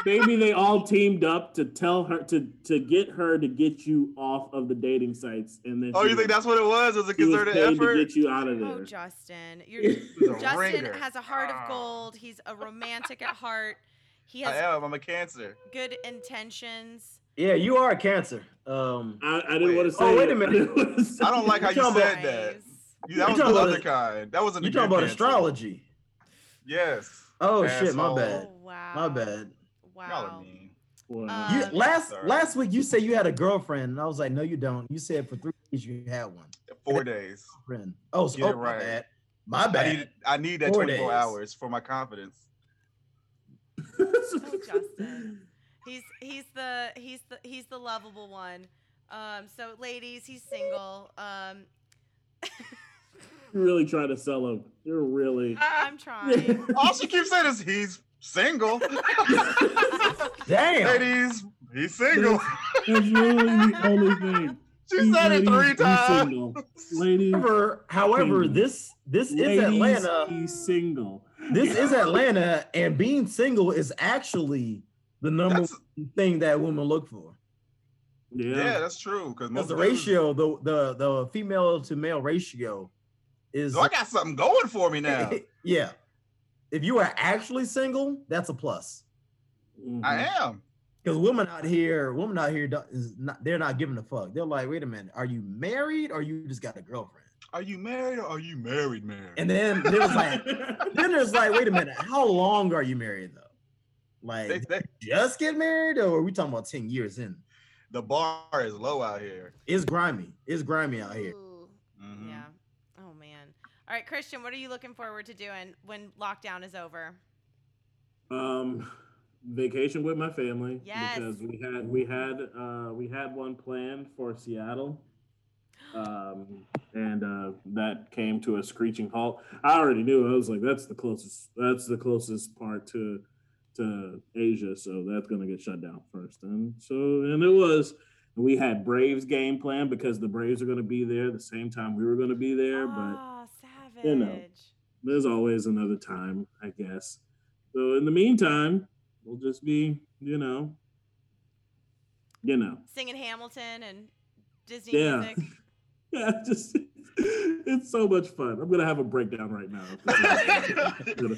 maybe they all teamed up to tell her to to get her to get you off of the dating sites, and then oh, she you think that's what it was? It was a she was concerted effort. to get you out of there. Oh. Justin, you're <laughs> Justin ringer. has a heart Ah. of gold. He's a romantic at heart. He I has am. I'm a cancer. good intentions. Yeah, you are a cancer. Um, I, I didn't Wait. want to say. Oh, wait a minute. <laughs> I didn't wanna say I don't like how you said about- that. You, that was the other it- kind. That wasn't. you the talking about cancer. astrology? Yes. Oh shit, my bad. Oh wow. My bad. Y'all are Wow. mean. Wow. You Um, last sorry. last week you said you had a girlfriend, and I was like, no, you don't. You said for three days you had one Four days. friend. Oh, so Yeah, oh, my bad. My I need. I need that Four 24 days. hours for my confidence. <laughs> Oh, Justin. He's he's the he's the he's the lovable one. Um, so ladies, he's single. Um, You're really trying to sell him. You're really. <laughs> I'm trying. All she keeps saying is he's single. <laughs> Damn. Ladies, he's single. That's really the only thing. She said it Ladies, three he's times. single. Ladies, However, however, Single. this this is Atlanta. He's single. This is Atlanta, and being single is actually the number That's- one thing that women look for. Yeah. Yeah, that's true. Because Because the ratio, the the the female to male ratio, is So I got something going for me now. <laughs> yeah. If you are actually single, that's a plus. Mhm. I am. Because women out here, women out here don't- is not they're not giving a fuck. They're like, wait a minute, are you married or you just got a girlfriend? Are you married or are you married, man? And then there's like, then there's like, wait a minute, how long are you married though? Like, They- they- just get married, or are we talking about ten years in? the bar is low out here. It's grimy. It's grimy out here. Ooh, Mhm. yeah. Oh man. All right, Christian, what are you looking forward to doing when lockdown is over? Um, vacation with my family Yes. because we had we had uh we had one planned for Seattle. Um, and uh, that came to a screeching halt. I already knew. I was like, that's the closest. That's the closest part to to Asia, so that's gonna get shut down first. And so, and it was. We had Braves game plan because the Braves are going to be there the same time we were going to be there, but Oh, savage. you know, there's always another time, I guess. So in the meantime, we'll just be, you know, you know, Singing Hamilton and Disney yeah, music. <laughs> yeah, just <laughs> it's so much fun. I'm gonna have a breakdown right now. <laughs> Let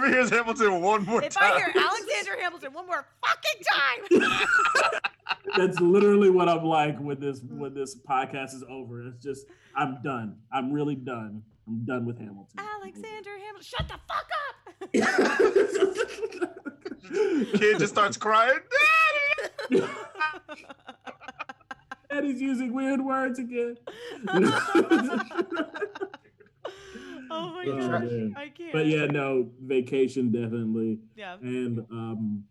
me hear Hamilton one more If time. I hear Alexander Hamilton one more fucking time, <laughs> That's literally what I'm like when this hmm. when this podcast is over. It's just I'm done. I'm really done. I'm done with Hamilton. Alexander Hamilton, shut the fuck up. Kid just starts crying. And he's using weird words again. <laughs> <laughs> Oh my gosh, man. I can't. But yeah, no, vacation definitely. Yeah. And um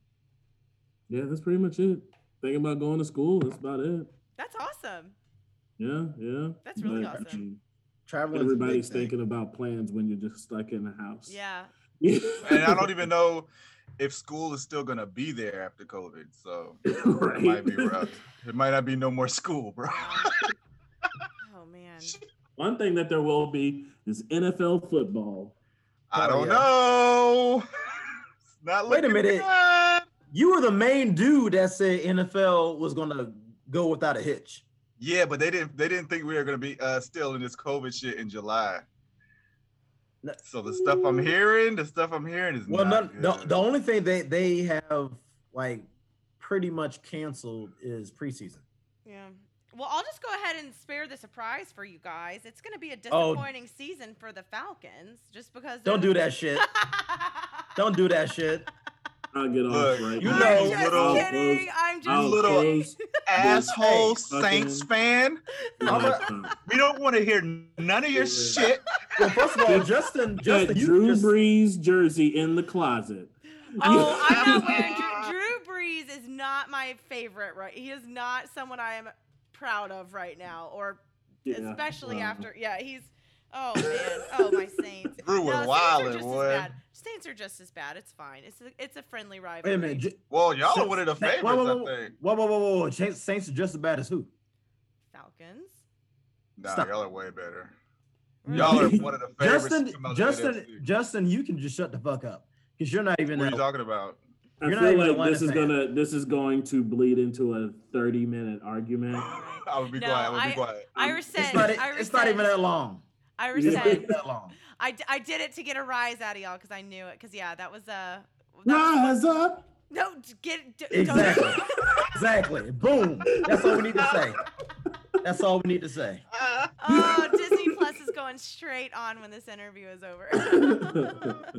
yeah, that's pretty much it. Thinking about going to school, that's about it. That's awesome. Yeah, yeah. That's really But, awesome. I mean, Traveling is a Everybody's thing. thinking about plans when you're just stuck in the house. Yeah. <laughs> and I don't even know if school is still gonna be there after COVID. So Right. <laughs> it might be rough. It might not be no more school, bro. <laughs> Oh man. One thing that there will be is NFL football. I Oh, don't yeah. know. It's <laughs> not Wait a minute. good. You were the main dude that said NFL was gonna go without a hitch. Yeah, but they didn't. They didn't think we were gonna be uh, still in this COVID shit in July. So the stuff I'm hearing, the stuff I'm hearing is Well, not none, the, good. the only thing they they have like pretty much canceled is preseason. Yeah. Well, I'll just go ahead and spare the surprise for you guys. It's going to be a Oh. disappointing season for the Falcons, just because. Don't do that shit. <laughs> Don't do that shit. I'll get off Look, right you now. know, I'm just little- kidding. I'm just I'll little close <laughs> asshole Saints fan. laptop. We don't want to hear none of your shit. Well, first of all, Justin, Got Justin, you Drew just, Brees jersey in the closet. Oh, <laughs> I'm not wearing <laughs> Drew, Drew Brees is not my favorite. Right, he is not someone I am proud of right now, or Yeah, especially well. after. Yeah, he's. Oh man. Oh my Saints. Drew was No, Saints are wildin', just as boy. bad. Saints are just as bad. It's fine. It's a, it's a friendly rivalry. wait a minute. J- Well, y'all are one of the favorites, whoa, whoa, I think. Whoa, whoa, whoa, whoa, whoa! Saints, Saints are just as bad as who? Falcons. Nah, Stop. y'all are way better. Really? Y'all are <laughs> one of the favorites. to Justin, the Justin, Justin, you can just shut the fuck up because you're not even. What are you talking about? I You're feel like this is fan. gonna this is going to bleed into a 30 minute argument. <laughs> I would be No, quiet. I would I- be quiet. Iris said. It's not, e- it's not said- even that It's said. not even that long. I, d- I did it to get a rise out of y'all because I knew it. Because yeah, that was uh, that Rise up. no get d- Exactly. Exactly. Boom. That's all we need to say. That's all we need to say. <laughs> oh, Disney Plus is going straight on when this interview is over. <laughs>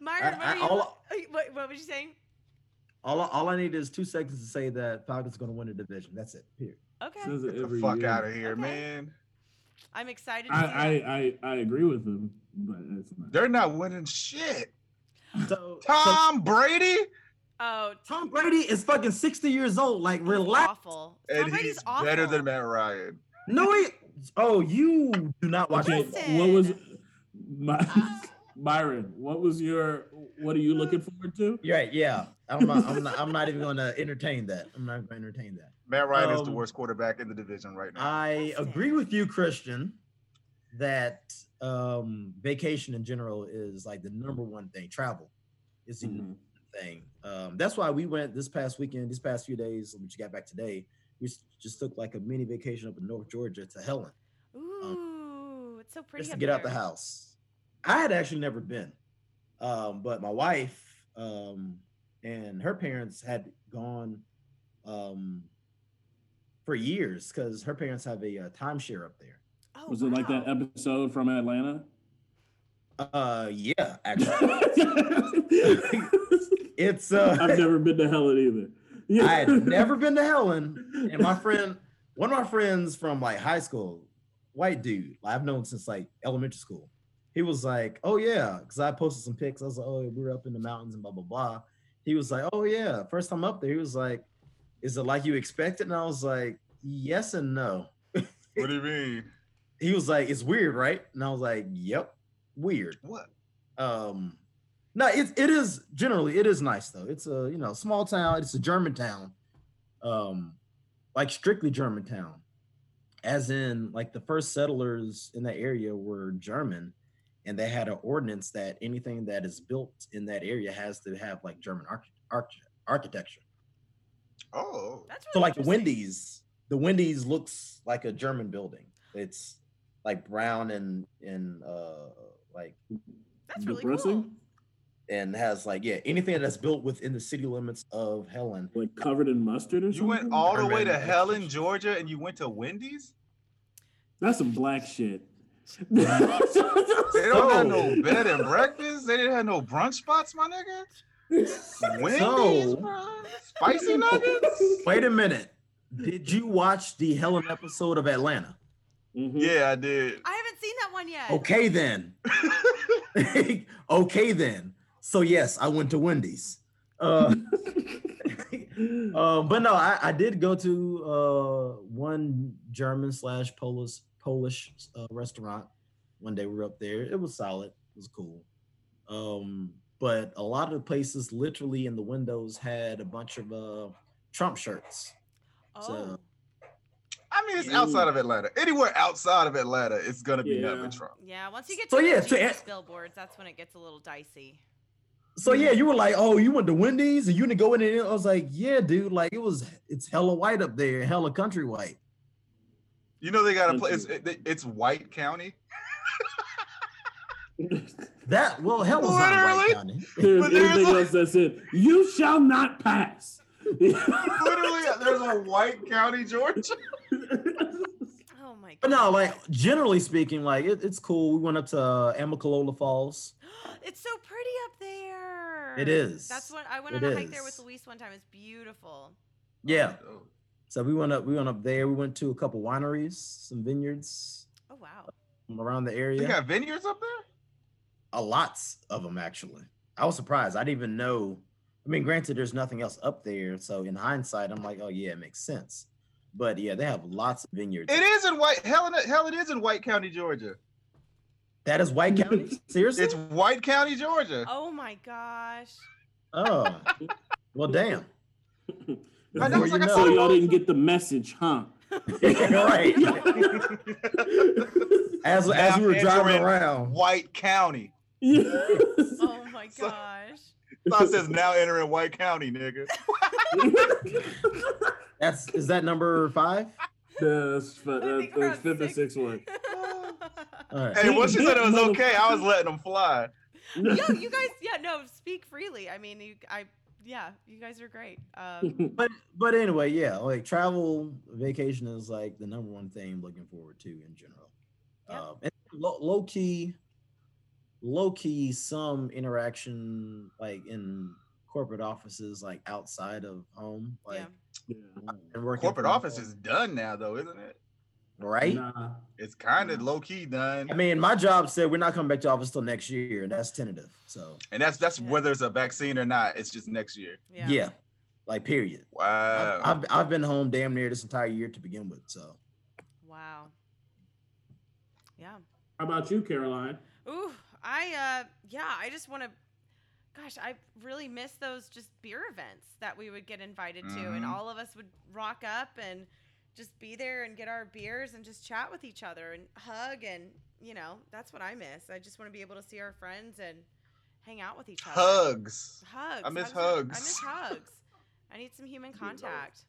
Myron, what, I- are you, what, what was you saying? All, I- all I need is two seconds to say that Falcons going to win the division. That's it. Period. Okay, Get the fuck year. out of here, Okay. man. I'm excited. To I, see. I, I I agree with them, but it's not. They're not winning shit. So, so Tom Brady? oh, Tom Brady is fucking 60 years old. Like, relax. awful. Tom And Brady's he's awful. better than Matt Ryan. No, he. Oh, you do not watch Okay, football. what was my <laughs> Myron? What was your? What are you looking forward to? Right, yeah. I'm not, I'm not. I'm not even going to entertain that. I'm not going to entertain that. Matt Ryan is the Um, worst quarterback in the division right now. I agree with you, Christian, that um, vacation in general is like the number one thing. Travel is the number one thing. Um, that's why we went this past weekend, these past few days, which you got back today. We just took like a mini vacation up in North Georgia to Helen Ooh, it's so pretty. just to up get out the house. I had actually never been, um, but my wife um, and her parents had gone um, for years because her parents have a uh, timeshare up there. Oh, Was it like that episode from Atlanta? Uh, yeah, <laughs> actually, it's uh, I've never been to Helen either. Yeah. I had never been to Helen, and my friend, one of my friends from like high school, white dude, I've known since like elementary school. He was like, "Oh yeah," because I posted some pics. I was like, "Oh, we were up in the mountains and blah blah blah." He was like, "Oh yeah," first time up there. He was like, "Is it like you expected?" And I was like, "Yes and no." <laughs> what do you mean? He was like, "It's weird, right?" And I was like, "Yep, weird." What? Um, no, it it is generally it is nice though. It's a you know small town. It's a German town, um, like strictly German town. as in like the first settlers in that area were German, and they had an ordinance that anything that is built in that area has to have like German arch- arch- architecture. Oh, that's so like the Wendy's, the Wendy's looks like a German building. It's like brown and and uh like That's really Depressing? cool. and has like yeah anything that's built within the city limits of Helen. Like covered in mustard or You something? You went all the way to Helen, Georgia, and you went to Wendy's. That's some black shit. They don't have no <laughs> bed and breakfast. They didn't have no brunch spots, my nigga. Wendy's, So- Spicy <laughs> nuggets. Wait a minute. Did you watch the Helen episode of Atlanta? Yeah, I did. I haven't seen that one yet. Okay then. <laughs> <laughs> okay then. So yes, I went to Wendy's. Uh, um, but no, I, I did go to uh, one German slash Polish Polish uh, restaurant one day. We were up there. It was solid. It was cool. Um, but a lot of the places, literally in the windows, had a bunch of uh, Trump shirts. So I mean, it's outside of Atlanta. Anywhere outside of Atlanta, it's gonna be Yeah. nothing Trump. Yeah, once you get So to yeah, the to Jesus an- billboards, that's when it gets a little dicey. So yeah, you were like, oh, you went to Wendy's and you didn't go in there. I was like, yeah, dude, like it was, it's hella white up there, hella country white. You know they got a place. It's, it- it's White County. <laughs> That well, hell was not white Literally? county. There's <laughs> But there's everything else that said, "You shall not pass." Literally, there's a White County, Georgia. Oh my But god. no, like generally speaking, like it, it's cool. We went up to uh, Amicalola Falls. <gasps> It's so pretty up there. It is. That's what I went It on a hike there with Luis one time. It's beautiful. Yeah. So we went up. We went up there. We went to a couple wineries, some vineyards Oh wow. around the area. You area. got vineyards up there. A lots of them actually. I was surprised. I didn't even know. I mean, granted, there's nothing else up there, so in hindsight, I'm like, oh yeah, it makes sense. But yeah, they have lots of vineyards. It is in White. Hell, it- hell, it is in White County, Georgia. That is White County. <laughs> Seriously? It's White County, Georgia. Oh my gosh. Oh, well, damn. <laughs> That Before was you like a so y'all didn't get the message, huh? <laughs> right. As Now as we were driving around, White County. Oh my gosh. Thought it says now entering White County, nigga. <laughs> that's is that number five? Yeah, that's, fi- that's, we're that's on fifth or six. sixth one. All right. Hey, once she said it was okay, I was letting them fly. <laughs> Yo, you guys, yeah, no, speak freely. I mean, you, I, yeah, you guys are great. Um, <laughs> But but anyway, yeah, like travel vacation is like the number one thing I'm looking forward to in general. Um, and low, low key, low key, some interaction like in corporate offices, like outside of home, like yeah. and working Corporate office home, is done now, though, isn't it? right. Nah. It's kind of low key done, I mean, my job said we're not coming back to office till next year, and that's tentative. So and that's that's whether it's a vaccine or not. It's just next year. Yeah. yeah, like period. Wow. I've, I've I've been home damn near this entire year to begin with. So Wow. Yeah. How about you, Caroline? Ooh, I uh yeah, I just want to gosh, I really miss those just beer events that we would get invited to and Mhm. all of us would rock up and just be there and get our beers and just chat with each other and hug and you know, that's what I miss. I just want to be able to see our friends and hang out with each other. Hugs. Hugs. I miss are- I hugs. miss hugs. I need some human <laughs> contact.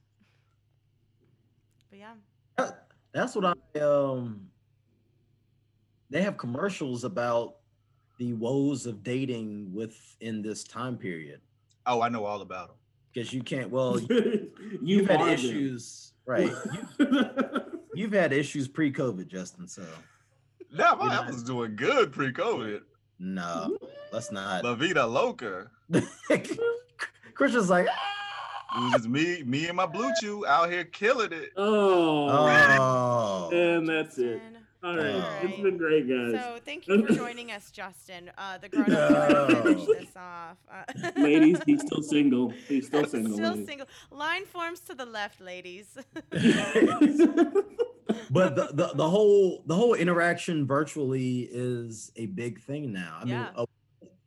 But yeah. that's what I um. They have commercials about the woes of dating within this time period Oh, I know all about them. because you can't. Well, <laughs> you you've had are them. issues, right? You've had issues pre-COVID, Justin. So No, I was doing good pre-COVID. no, let's not. La vida loca. <laughs> Christian's like, It was just me, me and my blue chew out here killing it. Oh, oh, and that's it. All right, Oh. it's been great, guys. So thank you for joining us, Justin. Uh, the grown ups are finish this off. Uh, <laughs> ladies, he's still single. He's still single. Still ladies. single. Line forms to the left, ladies. <laughs> but the, the the whole the whole interaction virtually is a big thing now. I Yeah. mean, uh,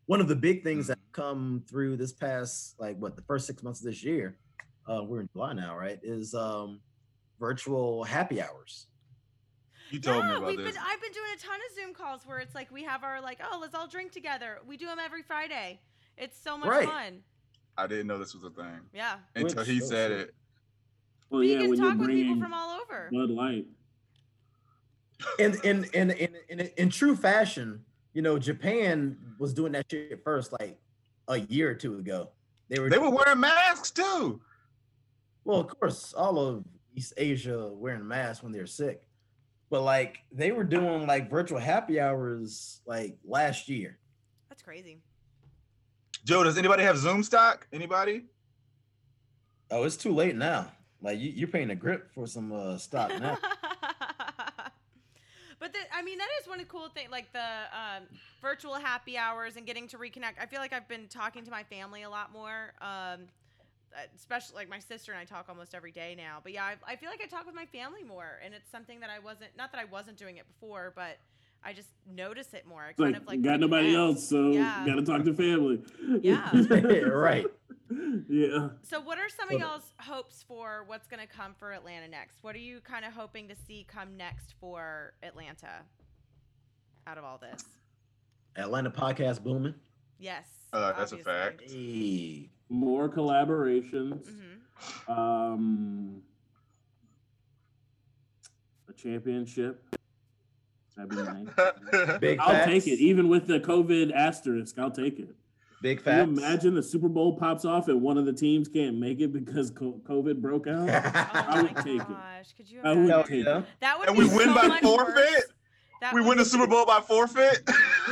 one of the big things that come through this past like what the first six months of this year, uh, we're in July now, right? Is um, virtual happy hours. You told me Yeah, about we've this. been. I've been doing a ton of Zoom calls where it's like we have our like, oh, let's all drink together. We do them every Friday. It's so much Right. fun. I didn't know this was a thing Yeah. until Which- he said it. Well, you yeah, can when you're talk with people from all over. Bud Light. in in in in in, in true fashion, you know, Japan was doing that shit first, like a year or two ago. They were They were wearing masks too. well, of course, all of East Asia wearing masks when they're sick, but like they were doing like virtual happy hours like last year. That's crazy. Joe, does anybody have Zoom stock? Anybody? Oh, it's too late now. Like you, you're paying a grip for some uh, stock now. <laughs> But the, I mean, that is one of the cool things, like the um, virtual happy hours and getting to reconnect. I feel like I've been talking to my family a lot more. Um, Uh, especially like my sister and I talk almost every day now. But yeah, I, I feel like I talk with my family more, and it's something that I wasn't. Not that I wasn't doing it before, but I just notice it more. I kind like, of like got nobody reconnect. else, so Yeah. gotta talk to family. Yeah. <laughs> <laughs> right. Yeah. So, what are some of y'all's hopes for what's going to come for Atlanta next? What are you kind of hoping to see come next for Atlanta out of all this? Atlanta podcast booming. Yes. Uh, that's a fact. Hey. More collaborations. Mm-hmm. Um, a championship. That'd be nice. <laughs> Big I'll facts. take it, even with the COVID asterisk. I'll take it. Big Can you imagine the Super Bowl pops off and one of the teams can't make it because COVID broke out? <laughs> I would take it. Oh could you I would imagine? take yeah. it. That would And be we win so by forfeit? That We win the Super Bowl by forfeit. <laughs>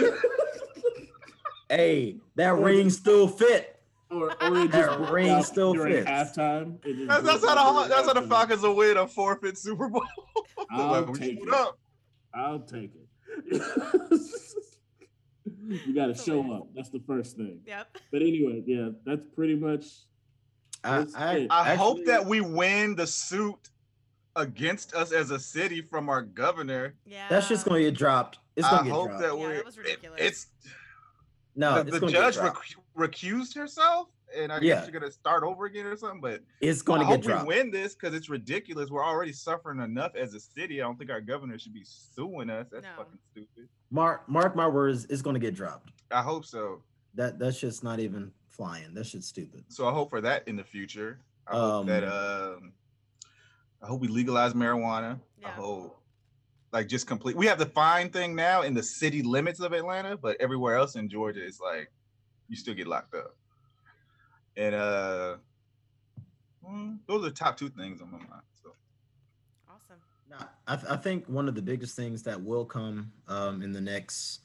Hey, that ring still fit. Or, or it That just broke ring still during fits. halftime. That's, that's broke how the that's how the during Falcons will win a forfeit Super Bowl. <laughs> I'll Like, take it. up. I'll take it. <laughs> you got to show up. That's the first thing. Yep. But anyway, yeah, that's pretty much. I, that's I, it. I hope that we win the suit against us as a city from our governor. Yeah. That's just going to get dropped. It's I going to get hope dropped. that Yeah, we. that was it- ridiculous. it's no, the, the judge get rec- recused herself, and I Yeah. guess you're gonna start over again or something. But It's going I to get hope dropped. we win this because it's ridiculous. We're already suffering enough as a city. I don't think our governor should be suing us. That's No. fucking stupid. Mark, mark my words. It's going to get dropped. I hope so. That that's just not even flying. That shit's stupid. So I hope for that in the future. I Um, hope that um, I hope we legalize marijuana. I Yeah. hope like just complete. We have the fine thing now in the city limits of Atlanta, but everywhere else in Georgia, it's like you still get locked up. And uh, mm, those are the top two things on my mind. So awesome. I, th- I think one of the biggest things that will come um, in the next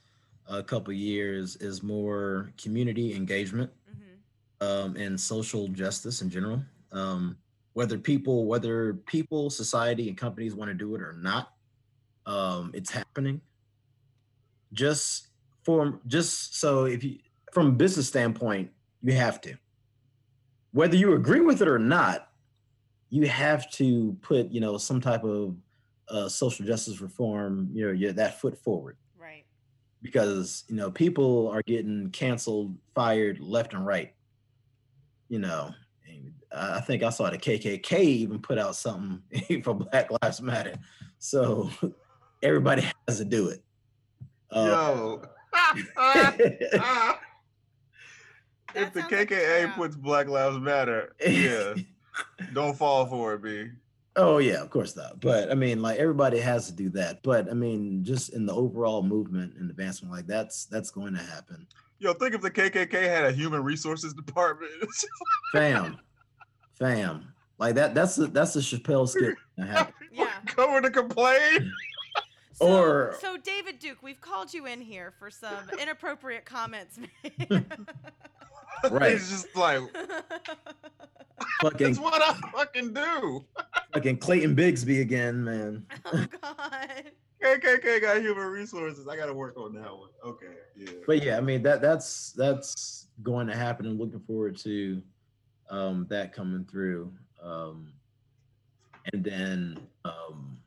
uh, couple years is more community engagement Mm-hmm. um, and social justice in general. Um, whether people, whether people, society, and companies want to do it or not, um, it's happening. Just for just so if you, from a business standpoint, you have to. Whether you agree with it or not, you have to put you know some type of uh, social justice reform, you know, that foot forward Right. because you know people are getting canceled, fired left and right. You know, I think I saw the KKK even put out something <laughs> for Black Lives Matter, so everybody <laughs> has to do it. Uh, yo. <laughs> if the sounds like KKA puts Black Lives Matter, yeah, <laughs> don't fall for it, B. oh yeah, of course not. But I mean, like everybody has to do that. But I mean, just in the overall movement and advancement, like that's that's going to happen. Yo, think if the KKK had a human resources department. Fam, fam, like that. That's the that's the Chappelle skit. Yeah. coming to complain. So, Or- so David Duke, we've called you in here for some <laughs> inappropriate comments. <laughs> Right. It's just like <laughs> Fucking that's what I fucking do. fucking Clayton Bigsby again, man. oh God. KKK got human resources. I got to work on that one. Okay, yeah. but yeah, I mean that that's that's going to happen. I'm looking forward to um, that coming through. Um, and then um,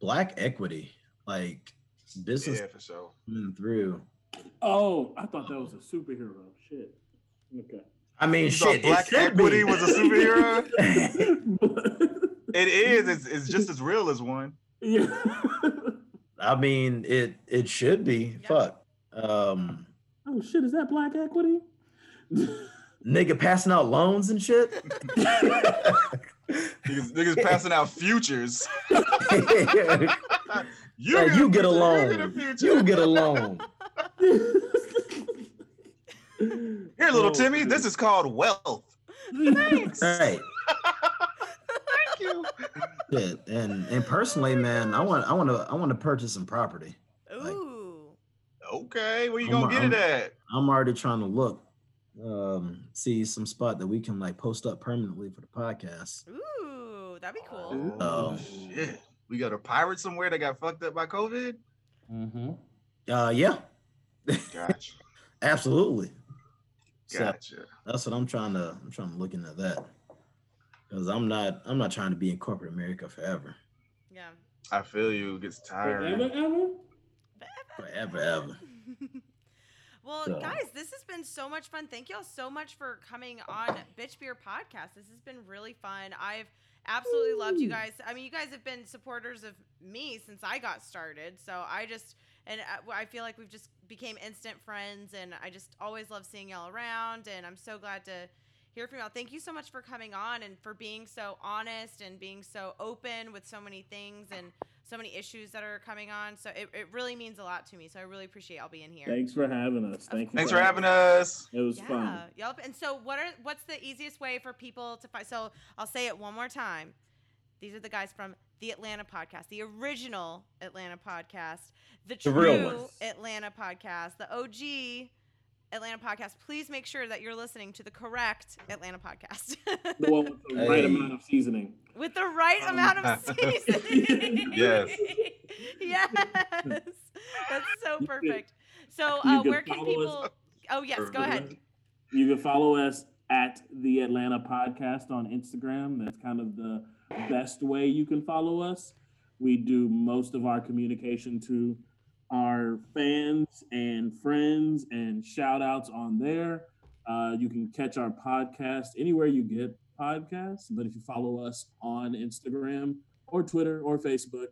black equity, like business Yeah, for sure. coming through. Oh, I thought that was a superhero. Shit. Okay. I mean, You shit. Black it Equity be. was a superhero? <laughs> It is. It's, it's just as real as one. Yeah. <laughs> I mean, it it should be. Fuck. Um, oh shit, is that black equity? <laughs> nigga passing out loans and shit. niggas, niggas passing out futures. You, hey, you get a loan. You get a loan. Here, little Timmy, this is called wealth. Thanks. Right. Thank you. Yeah, and and personally, man, I want I want to I want to purchase some property. Ooh. Okay, where you gonna get I'm, it at? I'm already trying to look, um, see some spot that we can like post up permanently for the podcast. Ooh, that'd be cool. Oh shit, we got a pirate somewhere that got fucked up by COVID. Mm-hmm. Uh, yeah. Gotcha. <laughs> Absolutely. Gotcha. So that's what I'm trying to. I'm trying to look into that because I'm not. I'm not trying to be in corporate America forever. Yeah. I feel you. It gets tired. Forever, ever. Forever, ever. <laughs> Well, so. guys, this has been so much fun. Thank y'all so much for coming on Bitch Beer Podcast. This has been really fun. I've absolutely Ooh. loved you guys. I mean, you guys have been supporters of me since I got started. So I just and uh, I feel like we've just became instant friends, and I just always love seeing y'all around. And I'm so glad to hear from y'all. Thank you so much for coming on and for being so honest and being so open with so many things and so many issues that are coming on. So it, it really means a lot to me. So I really appreciate y'all being here. Thanks for having us. Thank you. Thanks for having us. It was yeah. fun. Yep. And so what are what's the easiest way for people to find? So I'll say it one more time. These are the guys from the Atlanta podcast, the original Atlanta podcast, the true the Atlanta podcast, the OG Atlanta podcast. Please make sure that you're listening to the correct Atlanta podcast. the one with the hey. right amount of seasoning. With the right um, amount of <laughs> seasoning. yes. <laughs> yes. That's so perfect. So, uh, where can people? Us. Oh yes, go ahead. You can follow us at the Atlanta Podcast on Instagram. That's kind of the best way you can follow us. We do most of our communication to our fans and friends and shout outs on there. Uh, you can catch our podcast anywhere you get podcasts, but if you follow us on Instagram or Twitter or Facebook,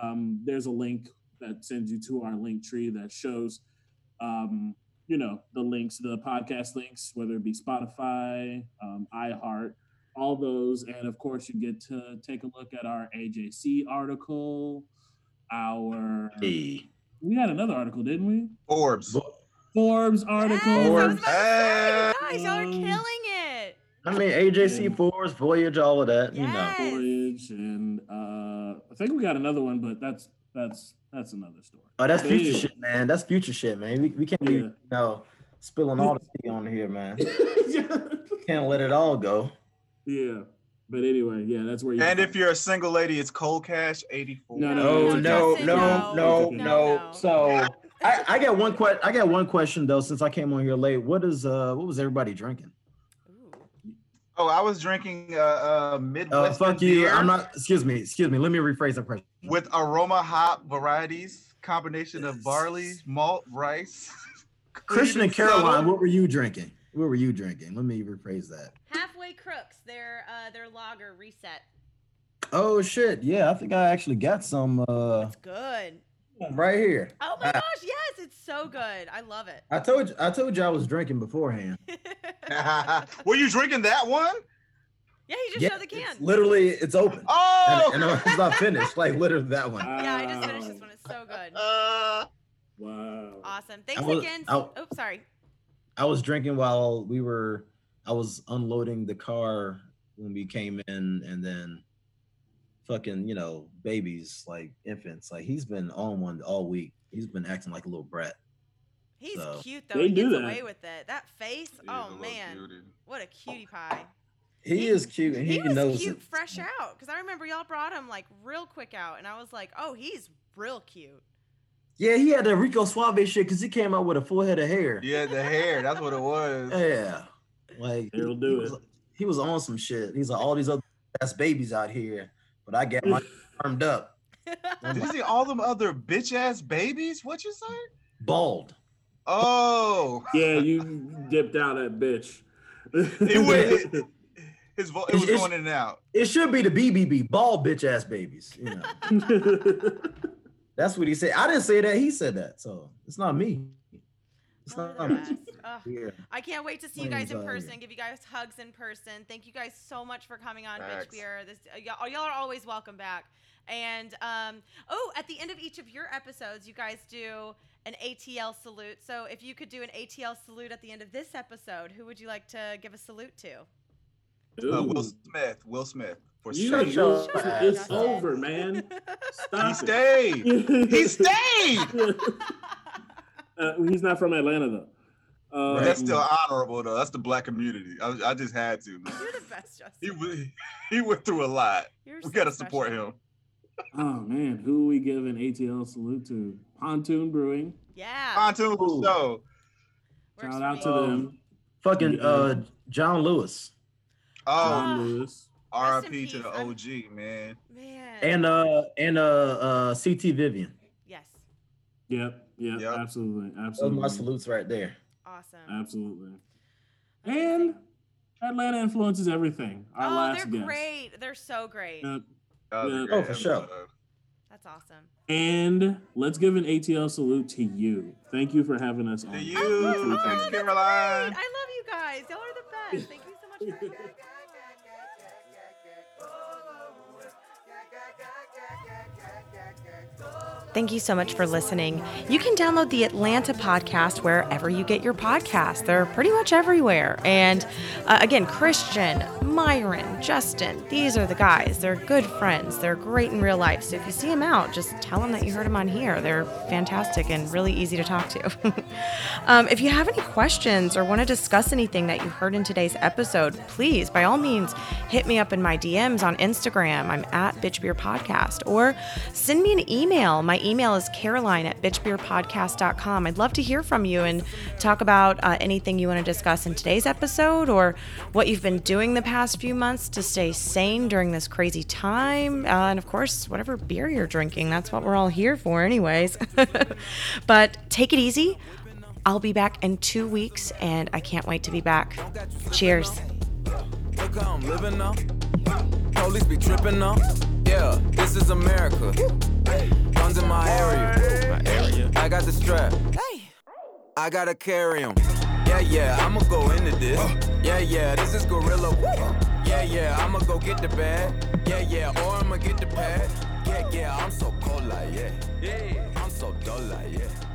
um, there's a link that sends you to our Linktree that shows, um, you know, the links, the podcast links, whether it be Spotify, um, iHeart, all those. And of course, you get to take a look at our AJC article, our. Hey. We had another article, didn't we? Forbes. Forbes article. Yes, Forbes. Hey. Guys, y'all are killing it. I mean, AJC Forbes, Voyage, all of that, yes. you know. Voyage, and uh, I think we got another one, but that's that's that's another story. Oh, that's future yeah. shit, man. That's future shit, man. We, we can't yeah. be, you know, spilling all the <laughs> tea on here, man. <laughs> can't let it all go. Yeah. But anyway, yeah, that's where you. And if you're a single lady, it's Cold Cash eighty four. No, no, no, no, no, no. So I, I got one question. I got one question though, since I came on here late. What is uh, what was everybody drinking? Oh, I was drinking uh, uh Midwest. Uh, fuck you. I'm not. Excuse me. Excuse me. Let me rephrase the question. With aroma hop varieties, combination of barley, malt, rice. <laughs> Christian and Caroline, what were you drinking? What were you drinking? Let me rephrase that. Halfway Crooks, their uh, their lager reset. Oh shit! Yeah, I think I actually got some. uh It's good. Right here. Oh my gosh! Yes, it's so good. I love it. I told you. I told you I was drinking beforehand. <laughs> <laughs> were you drinking that one? Yeah, he just yeah, showed the can. It's literally, it's open. Oh, and, and it's not finished. Like literally that one. <laughs> Yeah, I just finished this one. It's so good. Uh, wow. Awesome. Thanks was, again. Oh, sorry. I was drinking while we were. I was unloading the car when we came in, and then fucking, you know, babies like infants. Like he's been on one all week. He's been acting like a little brat. He's so. cute though. They he gets that. away with it. That face. oh man, cutie. what a cutie pie. He, he is cute, and he, he was knows cute it. fresh out. Because I remember y'all brought him like real quick out, and I was like, oh, he's real cute. Yeah, he had the Rico Suave shit because he came out with a full head of hair. Yeah, the hair. That's what it was. Yeah, like he'll do he it. Was, he was on some shit. He's like all these other ass babies out here, but I get my <laughs> armed up. Did you see all them other bitch ass babies? What you say? Bald. Oh. Yeah, you dipped out that bitch. it <laughs> was, <laughs> his vo- it was going in and out. It should be the BBB, bald bitch ass babies. You know. That's what he said. I didn't say that. He said that. So it's not me. It's Y'all not me. <laughs> Yeah. I can't wait to see you guys in anxiety. person, give you guys hugs in person. Thank you guys so much for coming on Bitch Beer. This uh, y'all, y'all are always welcome back. And um, oh, at the end of each of your episodes, you guys do an ATL salute. So if you could do an ATL salute at the end of this episode, who would you like to give a salute to? Uh, Will Smith. Will Smith. For You, sure. Shut it's up. over, man. <laughs> Stop He it. stayed. He <laughs> stayed. Uh, he's not from Atlanta though. Uh, That's still honorable though. That's the black community. I, I just had to. Man. You're the best, Justin. He went- <laughs> he went through a lot. You're We so gotta special. support him. Oh man, who we give an ATL salute to? Pontoon Brewing. Yeah. Pontoon for show. Shout out me. to them. Fucking uh, John Lewis Oh, John Lewis. R.I.P. to peace. the I'm- OG man. Man. and uh and uh uh CT Vivian. yes. Yep, yep, Yep. absolutely, Those are my salutes right there. Awesome. absolutely. And Atlanta influences everything. Our oh, last they're guest. great. They're so great. Yep. That was a Yeah. great Oh, for sure. That's awesome. And let's give an ATL salute to you. Thank you for having us on. To the you. True Thanks, Time. Great. Caroline. I love you guys. Y'all are the best. Thank you so much for Thank you so much for listening. You can download the Atlanta podcast wherever you get your podcasts. They're pretty much everywhere. And uh, again, Christian, Myron, Justin, these are the guys. They're good friends. They're great in real life. So if you see them out, just tell them that you heard them on here. They're fantastic and really easy to talk to. <laughs> um, if you have any questions or want to discuss anything that you heard in today's episode, please, by all means, hit me up in my DMs on Instagram. I'm at Bitch Beer Podcast. Or send me an email. My email is caroline at bitchbeerpodcast.com. I'd love to hear from you and talk about uh, anything you want to discuss in today's episode or what you've been doing the past few months to stay sane during this crazy time. Uh, and of course, whatever beer you're drinking, that's what we're all here for, anyways. <laughs> but take it easy. I'll be back in two weeks and I can't wait to be back. Cheers. Look how I'm living now. Police be tripping now. Yeah, this is America. Guns in my area. My area. I got the strap. Hey. I gotta carry 'em. Yeah, yeah, I'ma go into this. Yeah, yeah, this is gorilla. Yeah, yeah, I'ma go get the bag. Yeah, yeah, or I'ma get the pad. Yeah, yeah, I'm so cold like yeah. Yeah, I'm so dull like yeah.